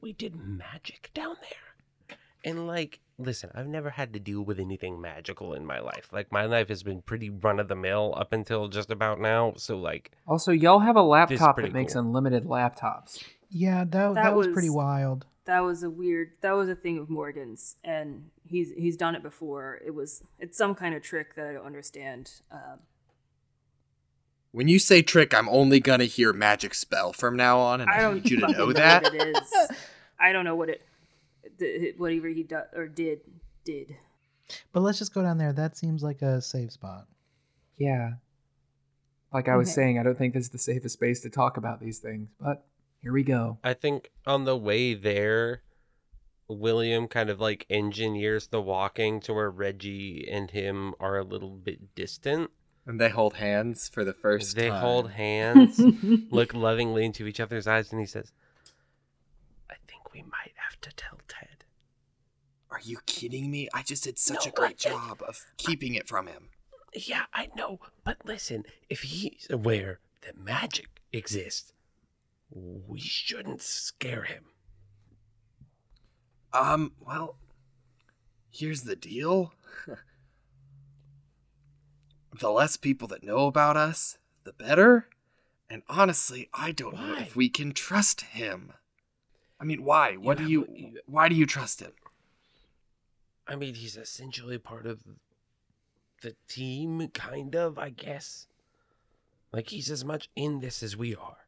we did magic down there. And like listen, I've never had to deal with anything magical in my life. Like my life has been pretty run of the mill up until just about now. So like also y'all have a laptop that makes cool. unlimited laptops. Yeah, that that, That was, pretty wild. That was a weird that was a thing of Morgan's and he's he's done it before. It was it's some kind of trick that I don't understand. Um When you say trick, I'm only gonna hear magic spell from now on, and I, I don't need you to fucking know that. what it is. I don't know what it th- whatever he did or did did. But let's just go down there. That seems like a safe spot. Yeah. Like I was Okay. saying, I don't think this is the safest space to talk about these things, but here we go. I think on the way there William kind of like engineers the walking to where Reggie and him are a little bit distant. And they hold hands for the first they time. hold hands, look lovingly into each other's eyes, and he says, I think we might have to tell Ted. Are you kidding me? I just did such No, a great I- job of keeping it from him. Yeah, I know, but listen, if he's aware that magic exists, we shouldn't scare him. Um, well, here's the deal. the less people that know about us, the better. And honestly, I don't know if we can trust him. I mean, why? What do have- you you- why do you trust him? I mean, he's essentially part of the team, kind of, I guess. Like, he's as much in this as we are.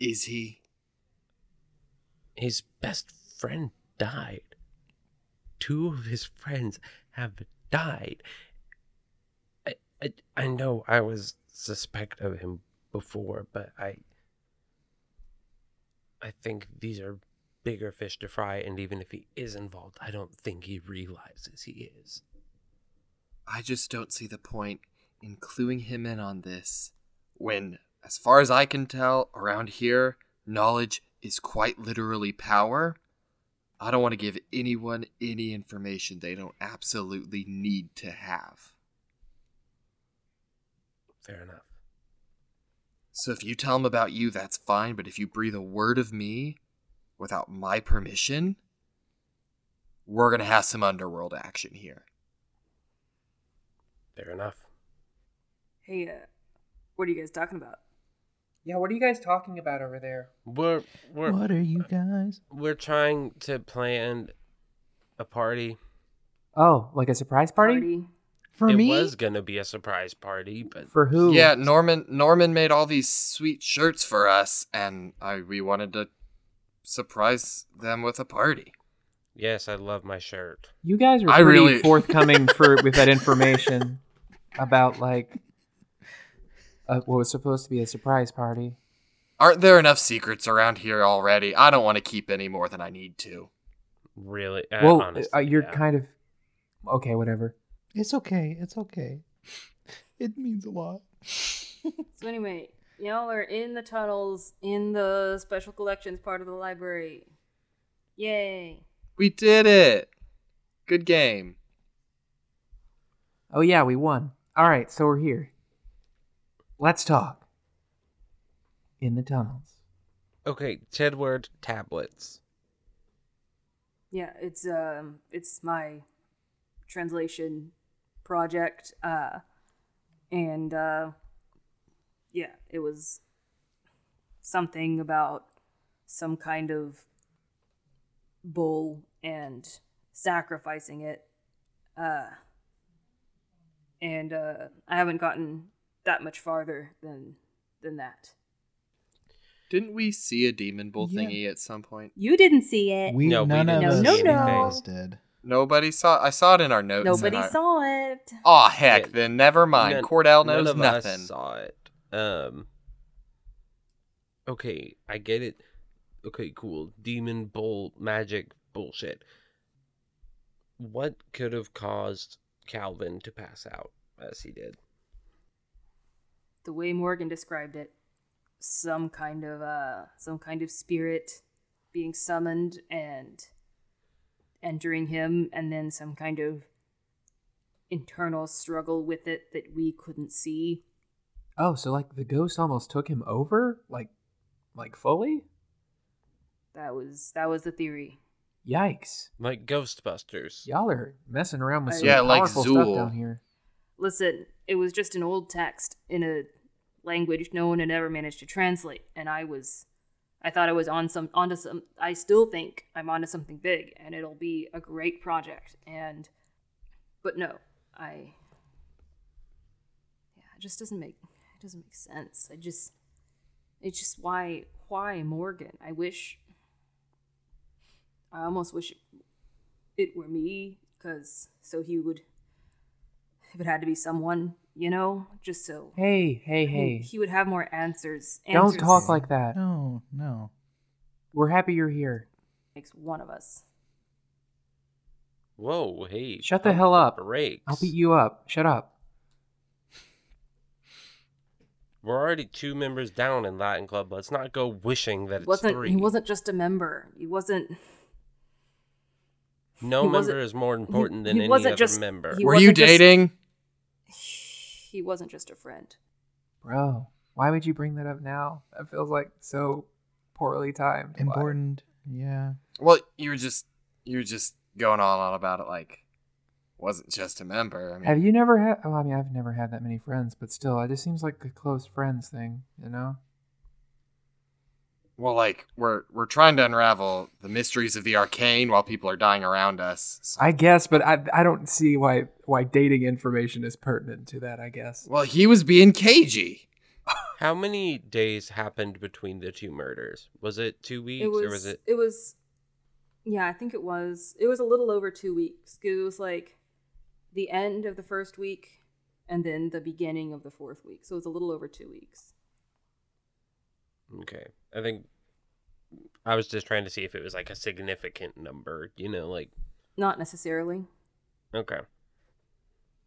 Is he? His best friend died. Two of his friends have died. I, I, I know I was suspect of him before, but I. I think these are bigger fish to fry, and even if he is involved, I don't think he realizes he is. I just don't see the point in cluing him in on this when, as far as I can tell, around here, knowledge is quite literally power. I don't want to give anyone any information they don't absolutely need to have. Fair enough. So if you tell them about you, that's fine, but if you breathe a word of me without my permission, we're going to have some underworld action here. Fair enough. Hey, uh, what are you guys talking about? Yeah, what are you guys talking about over there? We're we're What are you guys? we're trying to plan a party. Oh, like a surprise party? For me? it me? was gonna be a surprise party, but For who? Yeah, Norman Norman made all these sweet shirts for us and I we wanted to surprise them with a party. yes, I love my shirt. You guys were I pretty really- forthcoming for with that information about like uh, what was supposed to be a surprise party. Aren't there enough secrets around here already? I don't want to keep any more than I need to. Really? Uh, well, honestly, uh, you're yeah. kind of okay. Whatever. It's okay. It's okay. It means a lot. So anyway, y'all are in the tunnels in the special collections part of the library. Yay! We did it. Good game. Oh yeah, we won. All right, so we're here. Let's talk. In the tunnels. Okay, Tedward tablets. Yeah, it's um, it's my translation project, uh, and uh, yeah, it was something about some kind of bull and sacrificing it, uh, and uh, I haven't gotten that much farther than than that. Didn't we see a demon bull Yeah. thingy at some point? You didn't see it. We No, we none of didn't us, see none anything. of did. Nobody saw. I saw it in our notes. Nobody and I- saw it. Aw, heck. Yeah. Then never mind. None- Cordell none knows of nothing. Us saw it. Um. Okay, I get it. Okay, cool. Demon bull magic bullshit. What could have caused Calvin to pass out as he did? The way Morgan described it, some kind of uh some kind of spirit being summoned and entering him and then some kind of internal struggle with it that we couldn't see. Oh, so like the ghost almost took him over, like, like fully. That was that was the theory. Yikes! Like Ghostbusters. Y'all are messing around with some Yeah, like powerful Zuul. stuff down here. Listen, it was just an old text in a language no one had ever managed to translate, and I was I thought I was on some onto some I still think I'm onto something big and it'll be a great project and but no, I Yeah, it just doesn't make it doesn't make sense. I just it's just why why Morgan? I wish I almost wish it were me cuz so he would if it had to be someone, you know, just so Hey, hey, he- hey! he would have more answers. Don't Answers talk like that. No, no. We're happy you're here. makes one of us. Whoa, hey. Shut the hell up. Brakes. I'll beat you up. Shut up. We're already two members down in Latin Club. Let's not go wishing that He it's wasn't three. he wasn't just a member. He wasn't No He member is more important than he any wasn't other just- member. he Were you wasn't just- dating? He wasn't just a friend. Bro, why would you bring that up now? That feels like so poorly timed. Why? Important. Yeah. Well, you were just you were just going on and on about it like wasn't just a member. I mean, Have you never had? Oh, I mean, I've never had that many friends, but still, it just seems like a close friends thing, you know? Well, like we're we're trying to unravel the mysteries of the arcane while people are dying around us. So- I guess, but I I don't see why why dating information is pertinent to that. I guess. well, he was being cagey. How many days happened between the two murders? Was it two weeks It was, or was it? it was yeah, I think it was it was a little over 2 weeks. It was like the end of the first week and then the beginning of the fourth week. So it was a little over 2 weeks. Okay, I think I was just trying to see if it was like a significant number. You know, like Not necessarily. okay.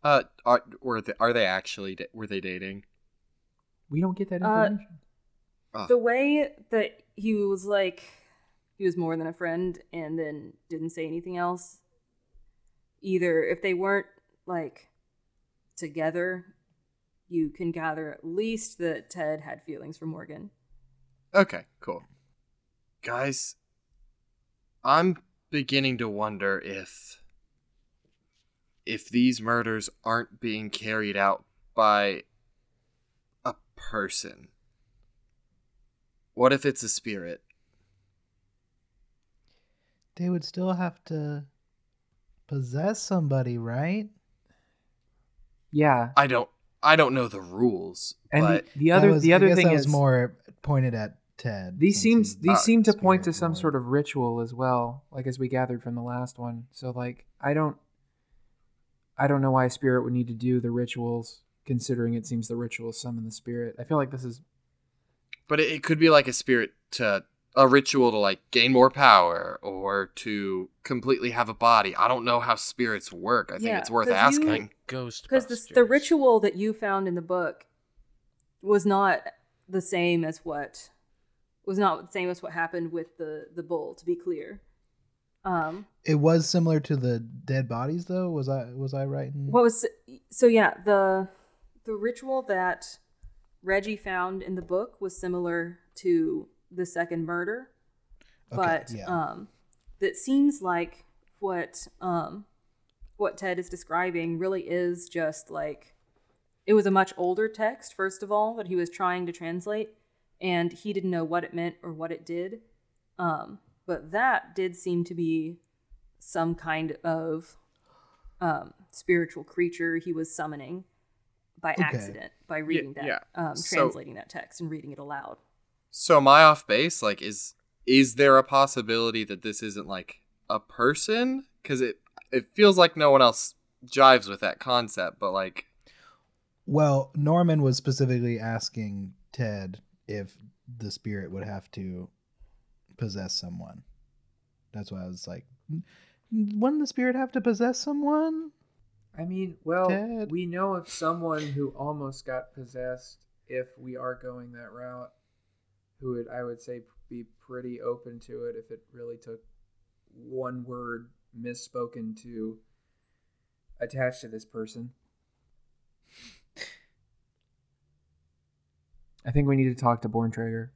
Uh, are were they, are they actually da- were they dating? We don't get that Uh, information. Oh. The way that he was like he was more than a friend and then didn't say anything else. Either if they weren't like together, you can gather at least that Ted had feelings for Morgan. Okay, cool. Guys, I'm beginning to wonder if if these murders aren't being carried out by a person. What if it's a spirit? They would still have to possess somebody, right? yeah, I don't I don't know the rules, and but the, the other was- the I other guess thing that is was more pointed at Ted. These seems these uh, seem to point to some lord. sort of ritual as well, like as we gathered from the last one. So like I don't I don't know why a spirit would need to do the rituals, considering it seems the rituals summon the spirit. I feel like this is but it, it could be like a spirit to a ritual to like gain more power or to completely have a body. I don't know how spirits work. I think Yeah, it's worth 'cause you- asking. Like ghost. Because the, the ritual that you found in the book was not the same as what was not the same as what happened with the the bull. To be clear, um, It was similar to the dead bodies, though. Was I was I right? In... what was so? Yeah, the the ritual that Reggie found in the book was similar to the second murder, Okay, but yeah. um, that seems like what um what Ted is describing really is just like it was a much older text first of all that he was trying to translate and he didn't know what it meant or what it did um but that did seem to be some kind of um spiritual creature he was summoning by Okay. accident by reading that yeah. um So- translating that text and reading it aloud So am I off base? Like, is is there a possibility that this isn't like a person? Because it it feels like no one else jives with that concept. But like, Well, Norman was specifically asking Ted if the spirit would have to possess someone. That's why I was like, wouldn't the spirit have to possess someone? I mean, well, Ted? we know of someone who almost got possessed if we are going that route, who would, I would say, be pretty open to it if it really took one word misspoken to attach to this person. I think we need to talk to Borntrager.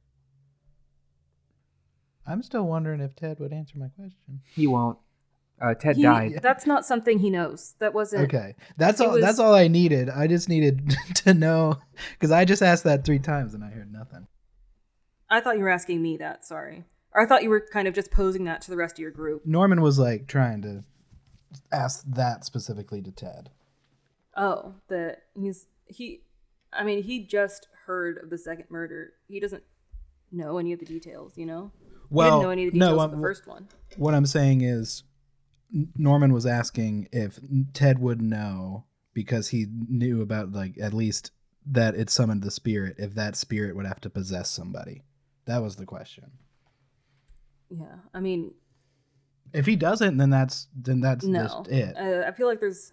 I'm still wondering if Ted would answer my question. He won't. Uh, Ted He- died. that's not something he knows that wasn't Okay, that's It all. was- That's all I needed. I just needed to know because I just asked that three times and I heard nothing. I thought you were asking me that. Sorry, or I thought you were kind of just posing that to the rest of your group. Norman was like trying to ask that specifically to Ted. Oh, that he's he. I mean, he just heard of the second murder. He doesn't know any of the details. You know, he Well, didn't know any of the no, details I'm- of the first one. What I'm saying is, Norman was asking if Ted would know because he knew about like at least that it summoned the spirit. If that spirit would have to possess somebody, that was the question. Yeah, I mean, If he doesn't, then that's then that's no. just it. Uh, I feel like there's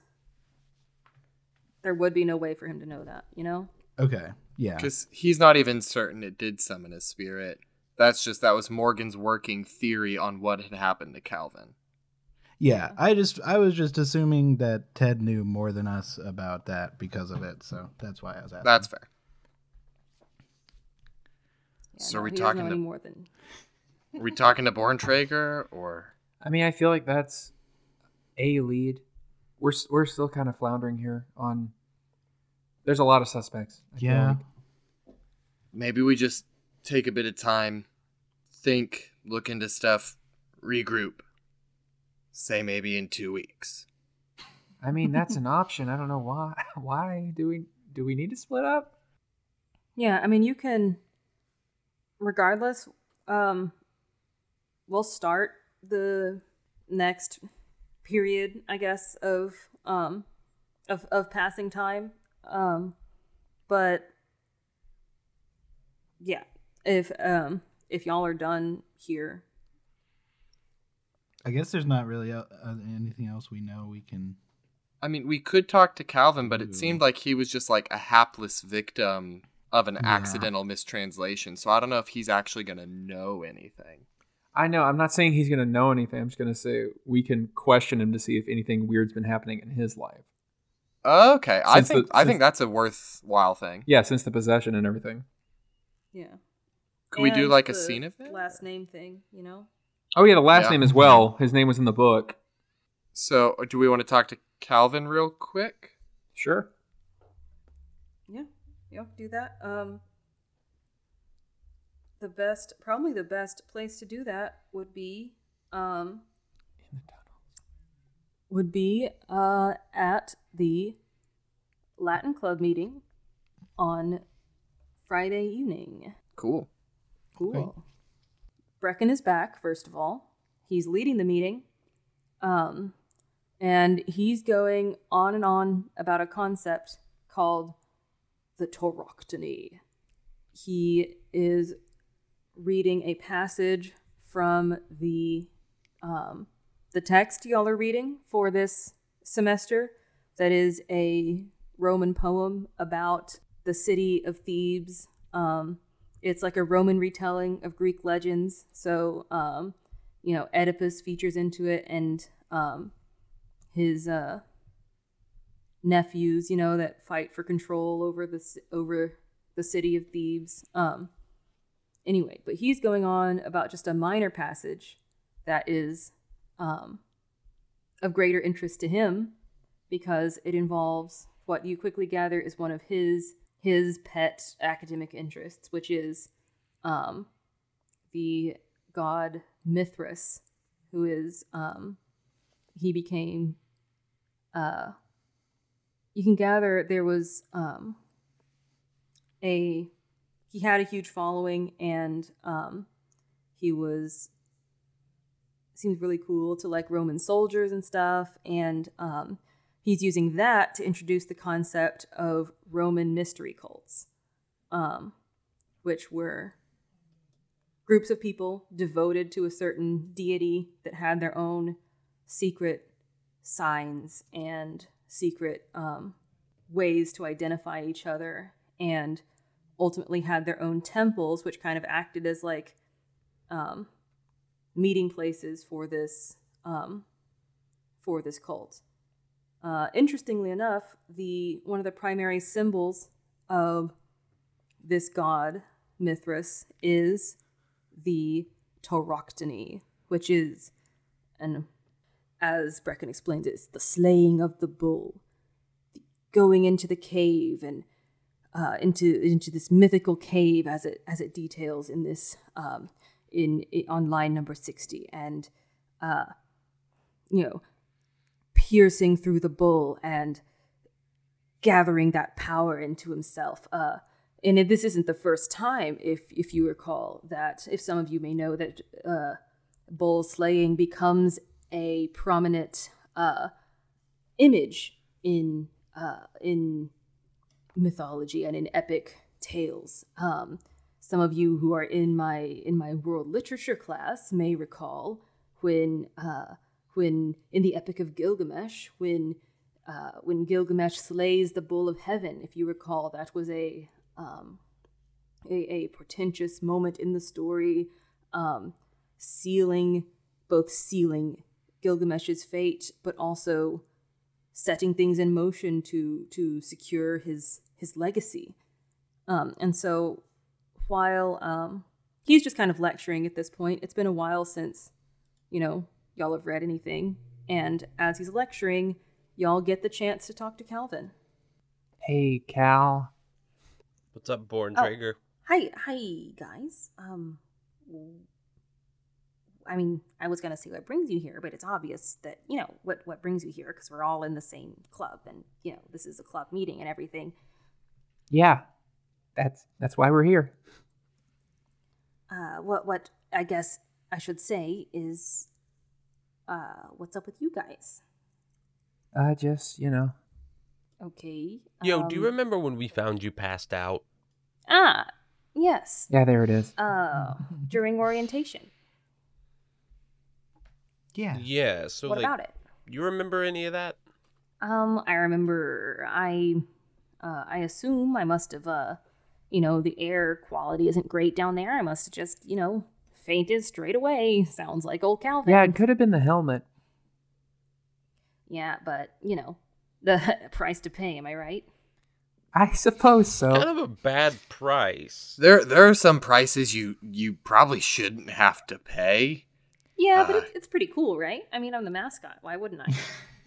there would be no way for him to know that. You know, Okay, yeah, because he's not even certain it did summon a spirit. That's just that was Morgan's working theory on what had happened to Calvin. Yeah, I just I was just assuming that Ted knew more than us about that because of it, so that's why I was asking. That's fair. Yeah, So no, are we he talking to- more than Are we talking to Borntrager or I mean, I feel like that's a lead. We're we're still kind of floundering here on. There's a lot of suspects. I Yeah. like. maybe we just take a bit of time, think, look into stuff, regroup. Say maybe in two weeks. I mean, that's an option. I don't know why. Why do we do we need to split up? Yeah, I mean, you can, regardless, um, we'll start the next period, I guess, of um, of of passing time. Um, but yeah, if um if y'all are done here, I guess there's not really uh, uh, anything else we know we can. I mean, we could talk to Calvin, but it Ooh. seemed like he was just like a hapless victim of an Yeah. accidental mistranslation. So I don't know if he's actually going to know anything. I know. I'm not saying he's gonna know anything. I'm just gonna say we can question him to see if anything weird's been happening in his life. Okay, I Since the- think I since- think that's a worthwhile thing. Yeah, since the possession and everything. yeah. Could we do And like a scene of it? Last name thing, you know. Oh yeah, the last Yeah. name as well. His name was in the book. So, do we want to talk to Calvin real quick? Sure. Yeah, yeah, do that. Um, the best, probably the best place to do that would be, um, would be uh, at the Latin Club meeting on Friday evening. Cool. Cool. Brecken is back, first of all. He's leading the meeting. Um, and he's going on and on about a concept called the Tauroctony. He is reading a passage from the um, the text y'all are reading for this semester that is a Roman poem about the city of Thebes. Um, it's like a Roman retelling of Greek legends. So, um, you know, Oedipus features into it and um, his uh, nephews, you know, that fight for control over the over the city of Thebes. Um, anyway, but he's going on about just a minor passage that is um, of greater interest to him because it involves what you quickly gather is one of his his pet academic interests, which is um, the god Mithras, who is um, he became. Uh, you can gather there was um, a he had a huge following and um, he was seems really cool to like Roman soldiers and stuff. And um, he's using that to introduce the concept of Roman mystery cults, um, which were groups of people devoted to a certain deity that had their own secret signs and secret um, ways to identify each other, and ultimately had their own temples, which kind of acted as like um, meeting places for this um, for this cult. Uh, interestingly enough, the one of the primary symbols of this god Mithras is the Tauroctony, which is, and as Brecken explains it, it's the slaying of the bull, the going into the cave and uh, into into this mythical cave as it as it details in this um, in, in on line number sixty, and uh, you know piercing through the bull and gathering that power into himself. Uh, and this isn't the first time, if if you recall, that if some of you may know that uh, bull slaying becomes a prominent uh, image in uh, in mythology and in epic tales. Um, some of you who are in my in my world literature class may recall when uh, when in the Epic of Gilgamesh, when uh, when Gilgamesh slays the bull of heaven, if you recall, that was a um, a, a portentous moment in the story, um, sealing both sealing Gilgamesh's fate, but also setting things in motion to to secure his his legacy. Um, and so, while um, he's just kind of lecturing at this point, it's been a while since you know y'all have read anything, and as he's lecturing, y'all get the chance to talk to Calvin. Hey, Cal. What's up, Born Oh. Hi, hi, guys. Um, I mean, I was gonna say what brings you here, but it's obvious that you know what what brings you here because we're all in the same club, and you know this is a club meeting and everything. Yeah, that's that's why we're here. Uh, what what I guess I should say is, uh, what's up with you guys? Uh, just you know, Okay. Yo, do you um, remember when we found you passed out? Ah, yes. yeah, there it is. Uh, during orientation. Yeah. Yeah. So what like, about it? you remember any of that? Um, I remember I uh I assume I must have uh you know, the air quality isn't great down there. I must have just, you know, fainted straight away. Sounds like old Calvin. Yeah, it could have been the helmet. Yeah, but, you know, the price to pay, am I right? I suppose so. Kind of a bad price. There, there are some prices you you probably shouldn't have to pay. Yeah, but Uh. it's, it's pretty cool, right? I mean, I'm the mascot. Why wouldn't I?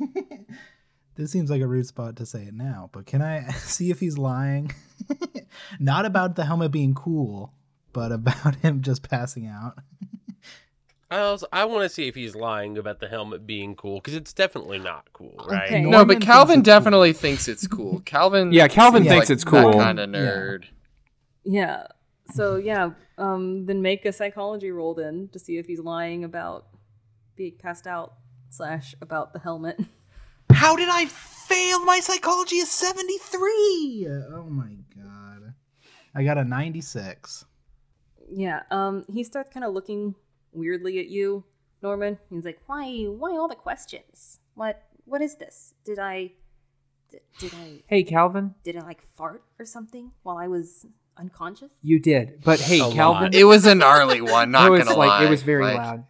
This seems like a rude spot to say it now, but can I see if he's lying? Not about the helmet being cool, but about him just passing out. I also I want to see if he's lying about the helmet being cool because it's definitely not cool, right? Okay. No, Norman but thinks Calvin cool. definitely thinks it's cool. Calvin, Yeah, Calvin thinks like it's cool. Kind of Yeah. nerd. Yeah. So yeah, um, then make a psychology roll then to see if he's lying about being passed out slash about the helmet. How did I fail? My psychology is 73. Oh my god. I got a 96. Yeah. Um, he starts kind of looking weirdly at you, Norman. He's like, "Why? Why all the questions? What? What is this? Did I? Did, did I? Hey, Calvin, Did I like fart or something while I was unconscious?" you did, but hey, A Calvin, lot. It was a gnarly one. Not it was gonna like lie. it was very Like, loud.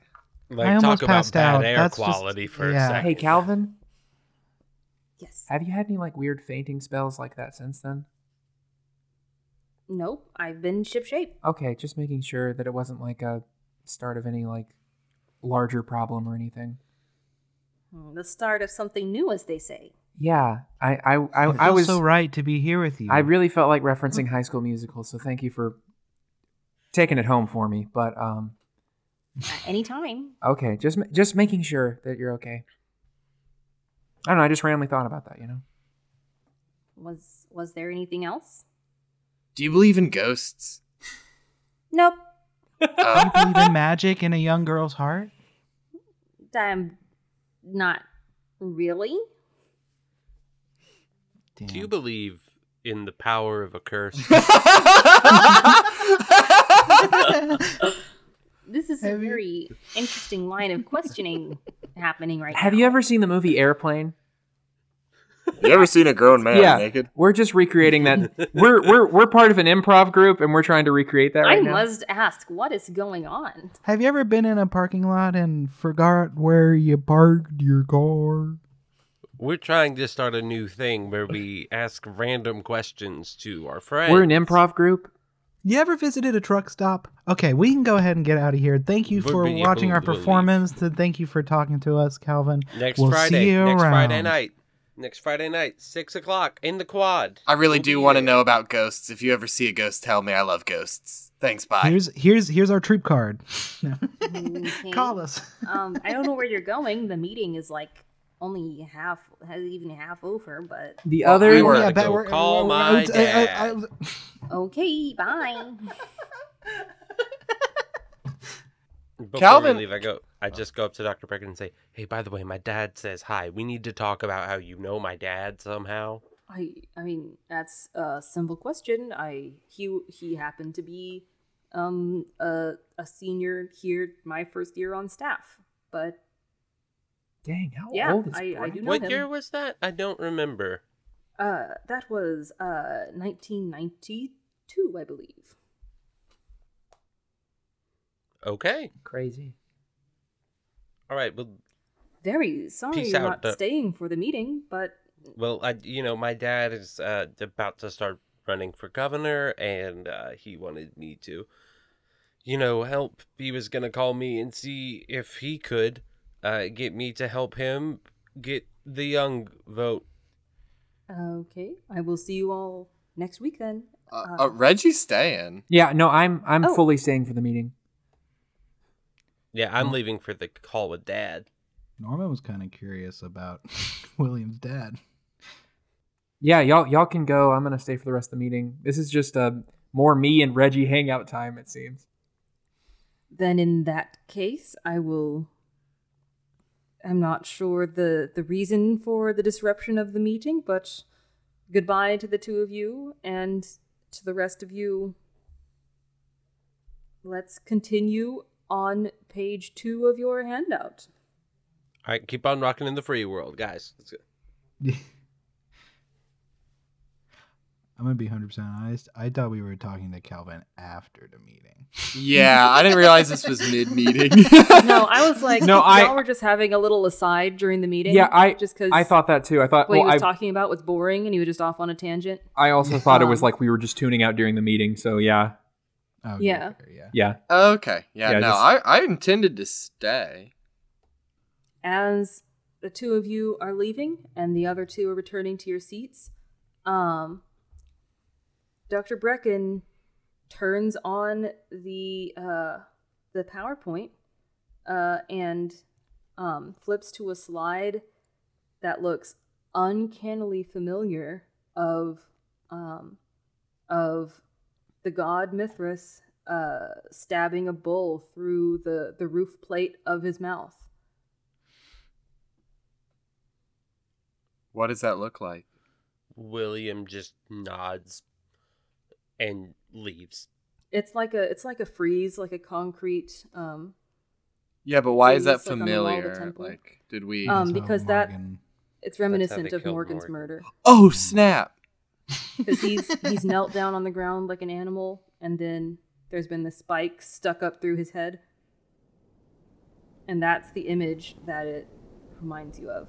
Like I almost talk about passed bad out. air That's just- quality for yeah. a second. Hey, Calvin, Yes. have you had any like weird fainting spells like that since then? Nope. I've been ship shape. Okay, just making sure that it wasn't like a start of any like larger problem or anything. Hmm, The start of something new, as they say. Yeah, I I I, I was so right to be here with you. I really felt like referencing High School Musical, so thank you for taking it home for me. But um, At any time. okay, just just making sure that you're okay. I don't know. I just randomly thought about that. You know. Was Was there anything else? Do you believe in ghosts? Nope. Do Uh, you believe in magic in a young girl's heart? I'm not really. Damn. Do you believe in the power of a curse? This is a Have you- very interesting line of questioning happening right now. Have now. you ever seen the movie Airplane? you ever seen a grown man yeah, naked? we're just recreating that. we're we're we're part of an improv group, and we're trying to recreate that right I now. must ask, what is going on? Have you ever been in a parking lot and forgot where you parked your car? We're trying to start a new thing where we ask random questions to our friends. We're an improv group. You ever visited a truck stop? Okay, we can go ahead and get out of here. Thank you Would for be- watching our we'll leave. performance. and Thank you for talking to us, Calvin. next We'll Friday. see you next Friday night. Next Friday night, six o'clock in the quad. I really do want to know about ghosts. If you ever see a ghost, tell me. I love ghosts. Thanks. Bye. Here's here's here's our troop card. Okay. Call us. um, I don't know where you're going. The meeting is like only half, has even half over. But The Well, other we were- Yeah, bet go we're- call we're- my I- I- I- dad. okay, bye. Before Calvin- we leave, I go. I just go up to Dr. Beckett and say, "Hey, by the way, my dad says hi. We need to talk about how you know my dad somehow." I, I mean, that's a simple question. I he he happened to be um a a senior here my first year on staff, but dang, how Yeah, old is I- I do know What him. year was that? I don't remember. uh that was uh 1992, I believe. Okay. Crazy. All right. Well, very sorry Peace you're out, not the- staying for the meeting, but Well, I, you know, my dad is uh, about to start running for governor, and uh, he wanted me to, you know, help. He was gonna call me and see if he could uh, get me to help him get the young vote. okay. I will see you all next week then. Uh, uh, Reggie's staying. Yeah, no, I'm I'm Oh. fully staying for the meeting. Yeah, I'm leaving for the call with dad. Norman was kind of curious about William's dad. Yeah, y'all y'all can go. I'm gonna stay for the rest of the meeting. This is just uh, more me and Reggie hangout time. It seems. Then in that case, I will I'm not sure the the reason for the disruption of the meeting, but goodbye to the two of you and to the rest of you. Let's continue on page 2 of your handout. All right, keep on rocking in the free world, guys. Let's go. I'm gonna be 100 percent honest. I thought we were talking to Calvin after the meeting. Yeah, I didn't realize this was mid meeting. No, I was like, No, no, I- y'all were just having a little aside during the meeting. Yeah, I just because I thought that too. I thought. what he was I, talking about was boring, and he was just off on a tangent. I also thought it was Um, like we were just tuning out during the meeting. So yeah, Oh, Yeah. yeah. yeah. okay, yeah, Yeah, no, just- I, I intended to stay. as the two of you are leaving and the other two are returning to your seats, um, Dr. Brecken turns on the uh, the PowerPoint uh, and um, flips to a slide that looks uncannily familiar of um, of the god Mithras uh, stabbing a bull through the, the roof plate of his mouth. What does that look like? William just nods and leaves. It's like a it's like a frieze, like a concrete. Um, Yeah, but why is that like, on the wall of the familiar? Like, did we? Um, That's how because that- it's reminiscent of Morgan's Morgan. murder oh snap! because he's he's knelt down on the ground like an animal, and then there's been the spike stuck up through his head, and that's the image that it reminds you of.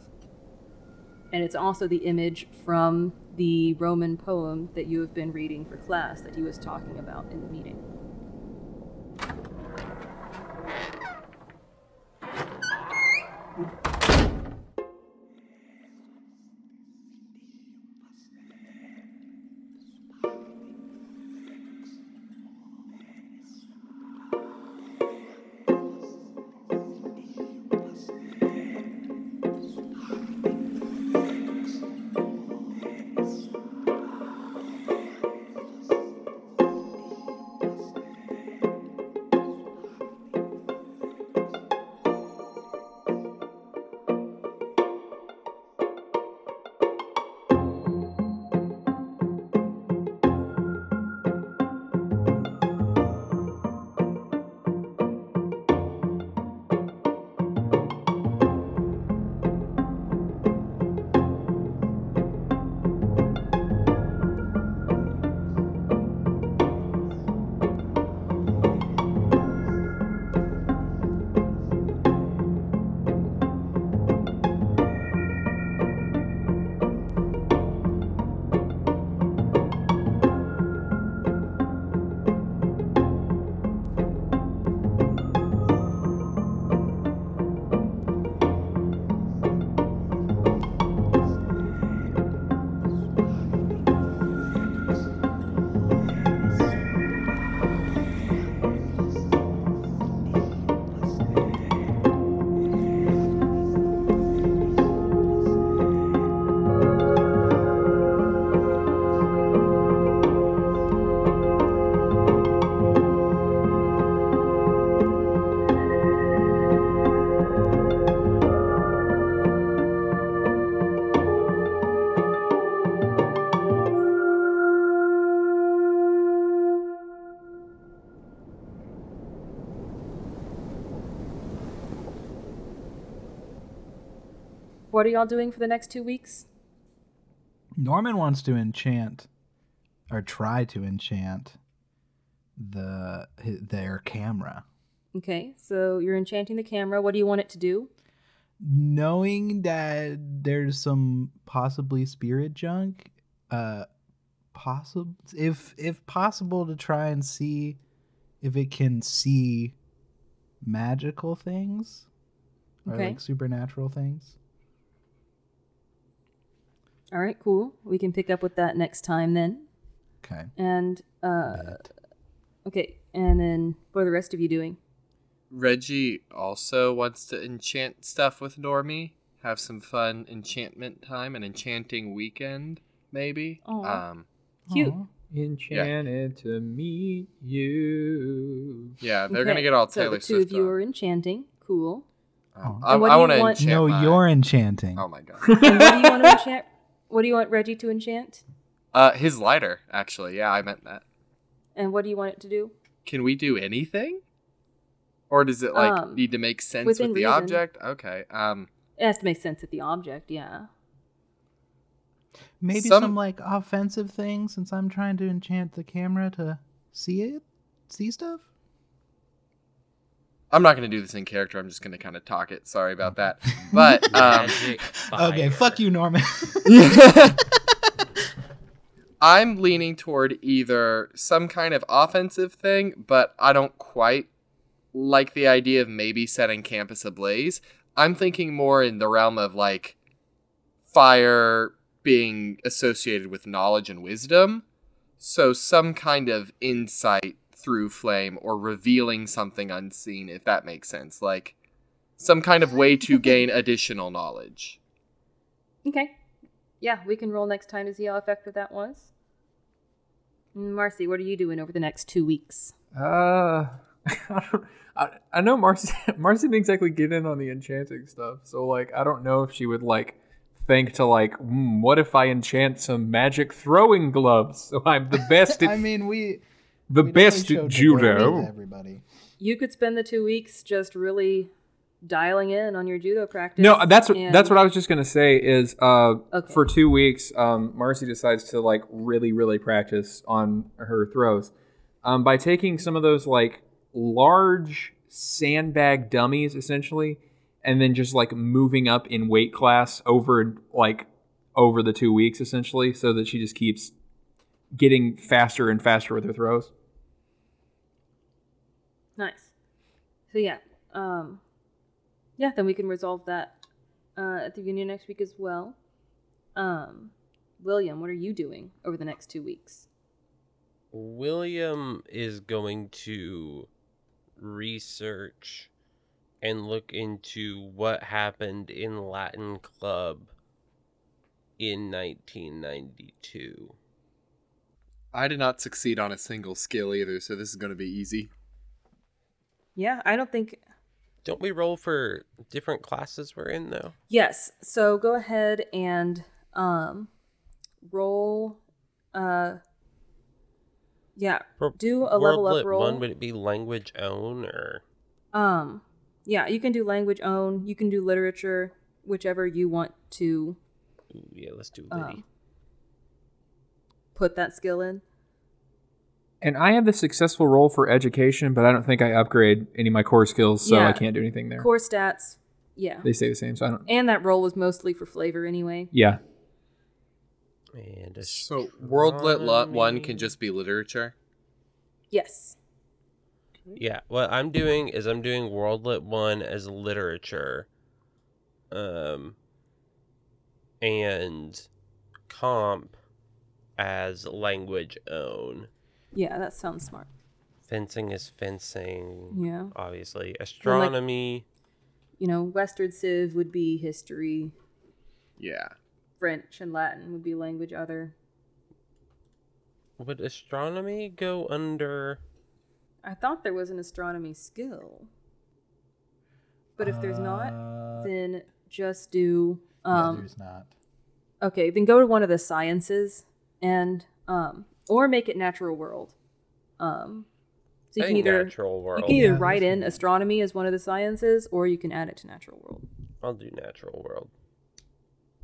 And it's also the image from the Roman poem that you have been reading for class that he was talking about in the meeting. What are y'all doing for the next two weeks? Norman wants to enchant, or try to enchant, the their camera. Okay, so you're enchanting the camera. What do you want it to do? knowing that there's some possibly spirit junk, uh, possible if if possible to try and see if it can see magical things or like supernatural things. All right, cool. We can pick up with that next time then. Okay. And uh Bet. okay, and then what are the rest of you doing? Reggie also wants to enchant stuff with Normie. Have some fun enchantment time, an enchanting weekend, maybe. Aw. Um, Cute. Aw. Enchanted to meet you. yeah, they're Okay, gonna get all so Taylor the two Swift. of you on. are enchanting. Cool. Um, Aw. I, I do you want to want- enchant. No, my- you're enchanting. Oh my god. And what do you want to enchant? What do you want Reggie to enchant? Uh, his lighter, actually. Yeah, I meant that. And what do you want it to do? Can we do anything? Or does it like Um, need to make sense with the reason. object? Okay. Um, It has to make sense with the object, yeah. Maybe Some- some... like offensive thing since I'm trying to enchant the camera to see it, see stuff. I'm not gonna do this in character. I'm just gonna kind of talk it. Sorry about that. But um, Okay, fuck you, Norman. I'm leaning toward either some kind of offensive thing, but I don't quite like the idea of maybe setting campus ablaze. I'm thinking more in the realm of like fire being associated with knowledge and wisdom. So some kind of insight through flame or revealing something unseen, if that makes sense. Like some kind of way to gain additional knowledge. Okay. Yeah, we can roll next time to see how effective that was. Marcy, what are you doing over the next two weeks? Uh, I, don't, I, I know Marcy. Marcy didn't exactly get in on the enchanting stuff, so like I don't know if she would like think to like, mm, what if I enchant some magic throwing gloves so I'm the best at I mean, we the we best definitely at showed the way to judo. Everybody. You could spend the two weeks just really dialing in on your judo practice. No, that's what and- that's what I was just gonna say. Is uh, Okay. for two weeks, um, Marcy decides to like really, really practice on her throws, um, by taking some of those like large sandbag dummies, essentially, and then just like moving up in weight class over like over the two weeks, essentially, so that she just keeps getting faster and faster with her throws. Nice. So yeah, um, yeah. Then we can resolve that uh, at the union next week as well. Um, William, what are you doing over the next two weeks? William is going to research and look into what happened in Latin Club in 1992. I did not succeed on a single skill either, so this is going to be easy. Yeah, I don't think. Don't we roll for different classes we're in though? Yes. So go ahead and um, roll. Uh, yeah, For do a level up roll. One, would it be language own or Um, yeah, you can do language own. You can do literature, whichever you want to Ooh, yeah, let's do Um, put that skill in. And I have the successful role for education, but I don't think I upgrade any of my core skills, so Yeah. I can't do anything there. Core stats, yeah. They stay the same, so I don't. And that role was mostly for flavor anyway. Yeah. and So World Lit Lot One can just be literature. Yes. Yeah, what I'm doing is I'm doing World Lit 1 as literature. Um and comp as language own. Yeah, that sounds smart. Fencing is fencing. Yeah. Obviously. Astronomy. You know, Western Civ would be history. Yeah. French and Latin would be language other. Would astronomy go under I thought there was an astronomy skill. But if there's not, Uh, then just do yeah, um there's not. okay, then go to one of the sciences and um or make it natural world. Um so you I can either natural you can either Yeah, write in good. astronomy as one of the sciences or you can add it to natural world. I'll do natural world.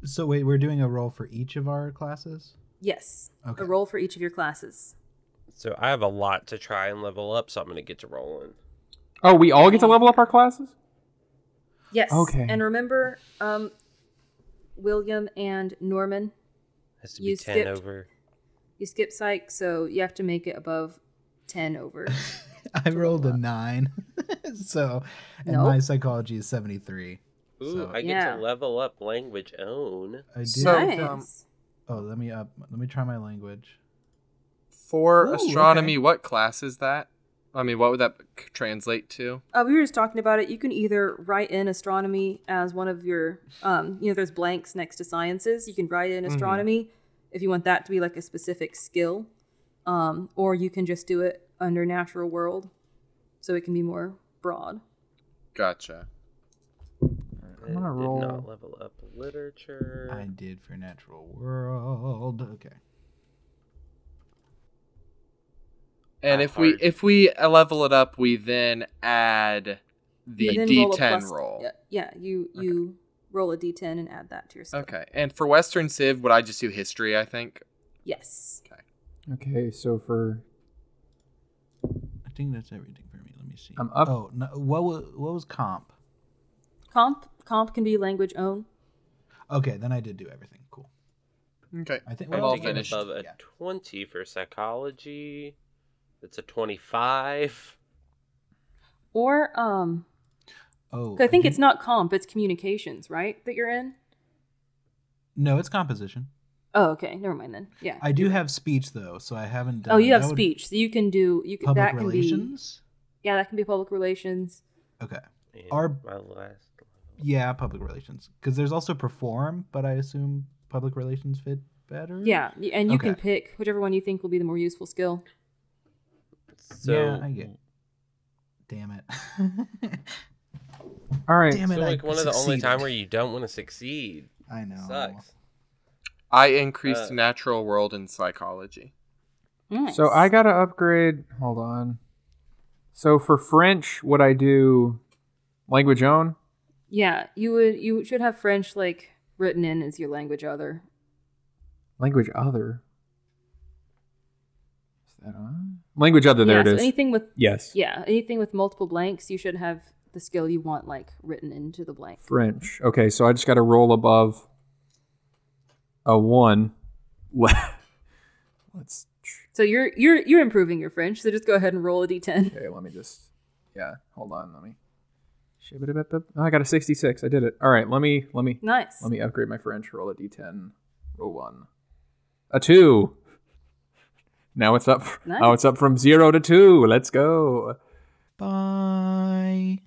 So wait, we're doing a roll for each of our classes. Yes. Okay. A roll for each of your classes. So I have a lot to try and level up, so I'm gonna get to rolling. Oh, we all get to level up our classes? Yes. Okay. And remember, um, William and Norman, Has to be You 10 skipped. over. You skip psych, so you have to make it above 10 over. I rolled a nine, so and Nope. my psychology is seventy three. Ooh, So- I get Yeah. to level up language own. I did. So- nice. um, oh, let me up. Let me try my language. For Ooh, astronomy, okay. what class is that? I mean, what would that translate to? Uh, we were just talking about it. You can either write in astronomy as one of your, um, you know, there's blanks next to sciences. You can write in astronomy if you want that to be like a specific skill, um, or you can just do it under natural world, so it can be more broad. Gotcha. I'm gonna roll. Did not level up literature. I did for natural world. Okay. And Not if we if we uh, level it up, we then add the D10 roll roll. Yeah, yeah, you you roll a d10 and add that to your skill. Okay. And for Western Civ, would I just do history? I think. Yes. Okay, Okay, so for I think that's everything for me. Let me see. I'm up. Oh, no, what was what was comp? Comp comp can be language own. Okay, then I did do everything. Cool. Okay. I think we're all to get finished. above a Yeah. 20 for psychology. It's a 25. Or um, Oh, 'cause I think did- it's not comp, it's communications, right? That you're in. no, it's composition. Oh, okay. Never mind then. Yeah. I do have speech though, so I haven't. Done Oh, you have that would- speech, so you can do you can Public that can be relations. yeah that can be public relations. Okay. And Our- my last Yeah, public relations. Because there's also perform, but I assume public relations fit better. Yeah, y- and you can Okay. pick whichever one you think will be the more useful skill. So, yeah, I get. Damn it. all right. Damn so it. I like one of the only time where you don't want to succeed. I know. Sucks. I increased Uh, natural world and psychology. Nice. So I gotta upgrade. Hold on. So for French, would I do language own? yeah, you would you should have French like written in as your language other. Language other. Is that on? Language other. There yeah, it so is. anything with yes. yeah anything with multiple blanks, you should have the skill you want like written into the blank. French. Okay, so I just got to roll above a one. Let's. So you're you're you're improving your French. So just go ahead and roll a d10. Okay, let me just. Yeah, hold on. Let me. Oh, I got a sixty-six. I did it. All right, let me let me Nice. let me upgrade my French. Roll a d10. Roll one. A two. Now it's up. Now Nice. it's up from zero to two. Let's go. Bye.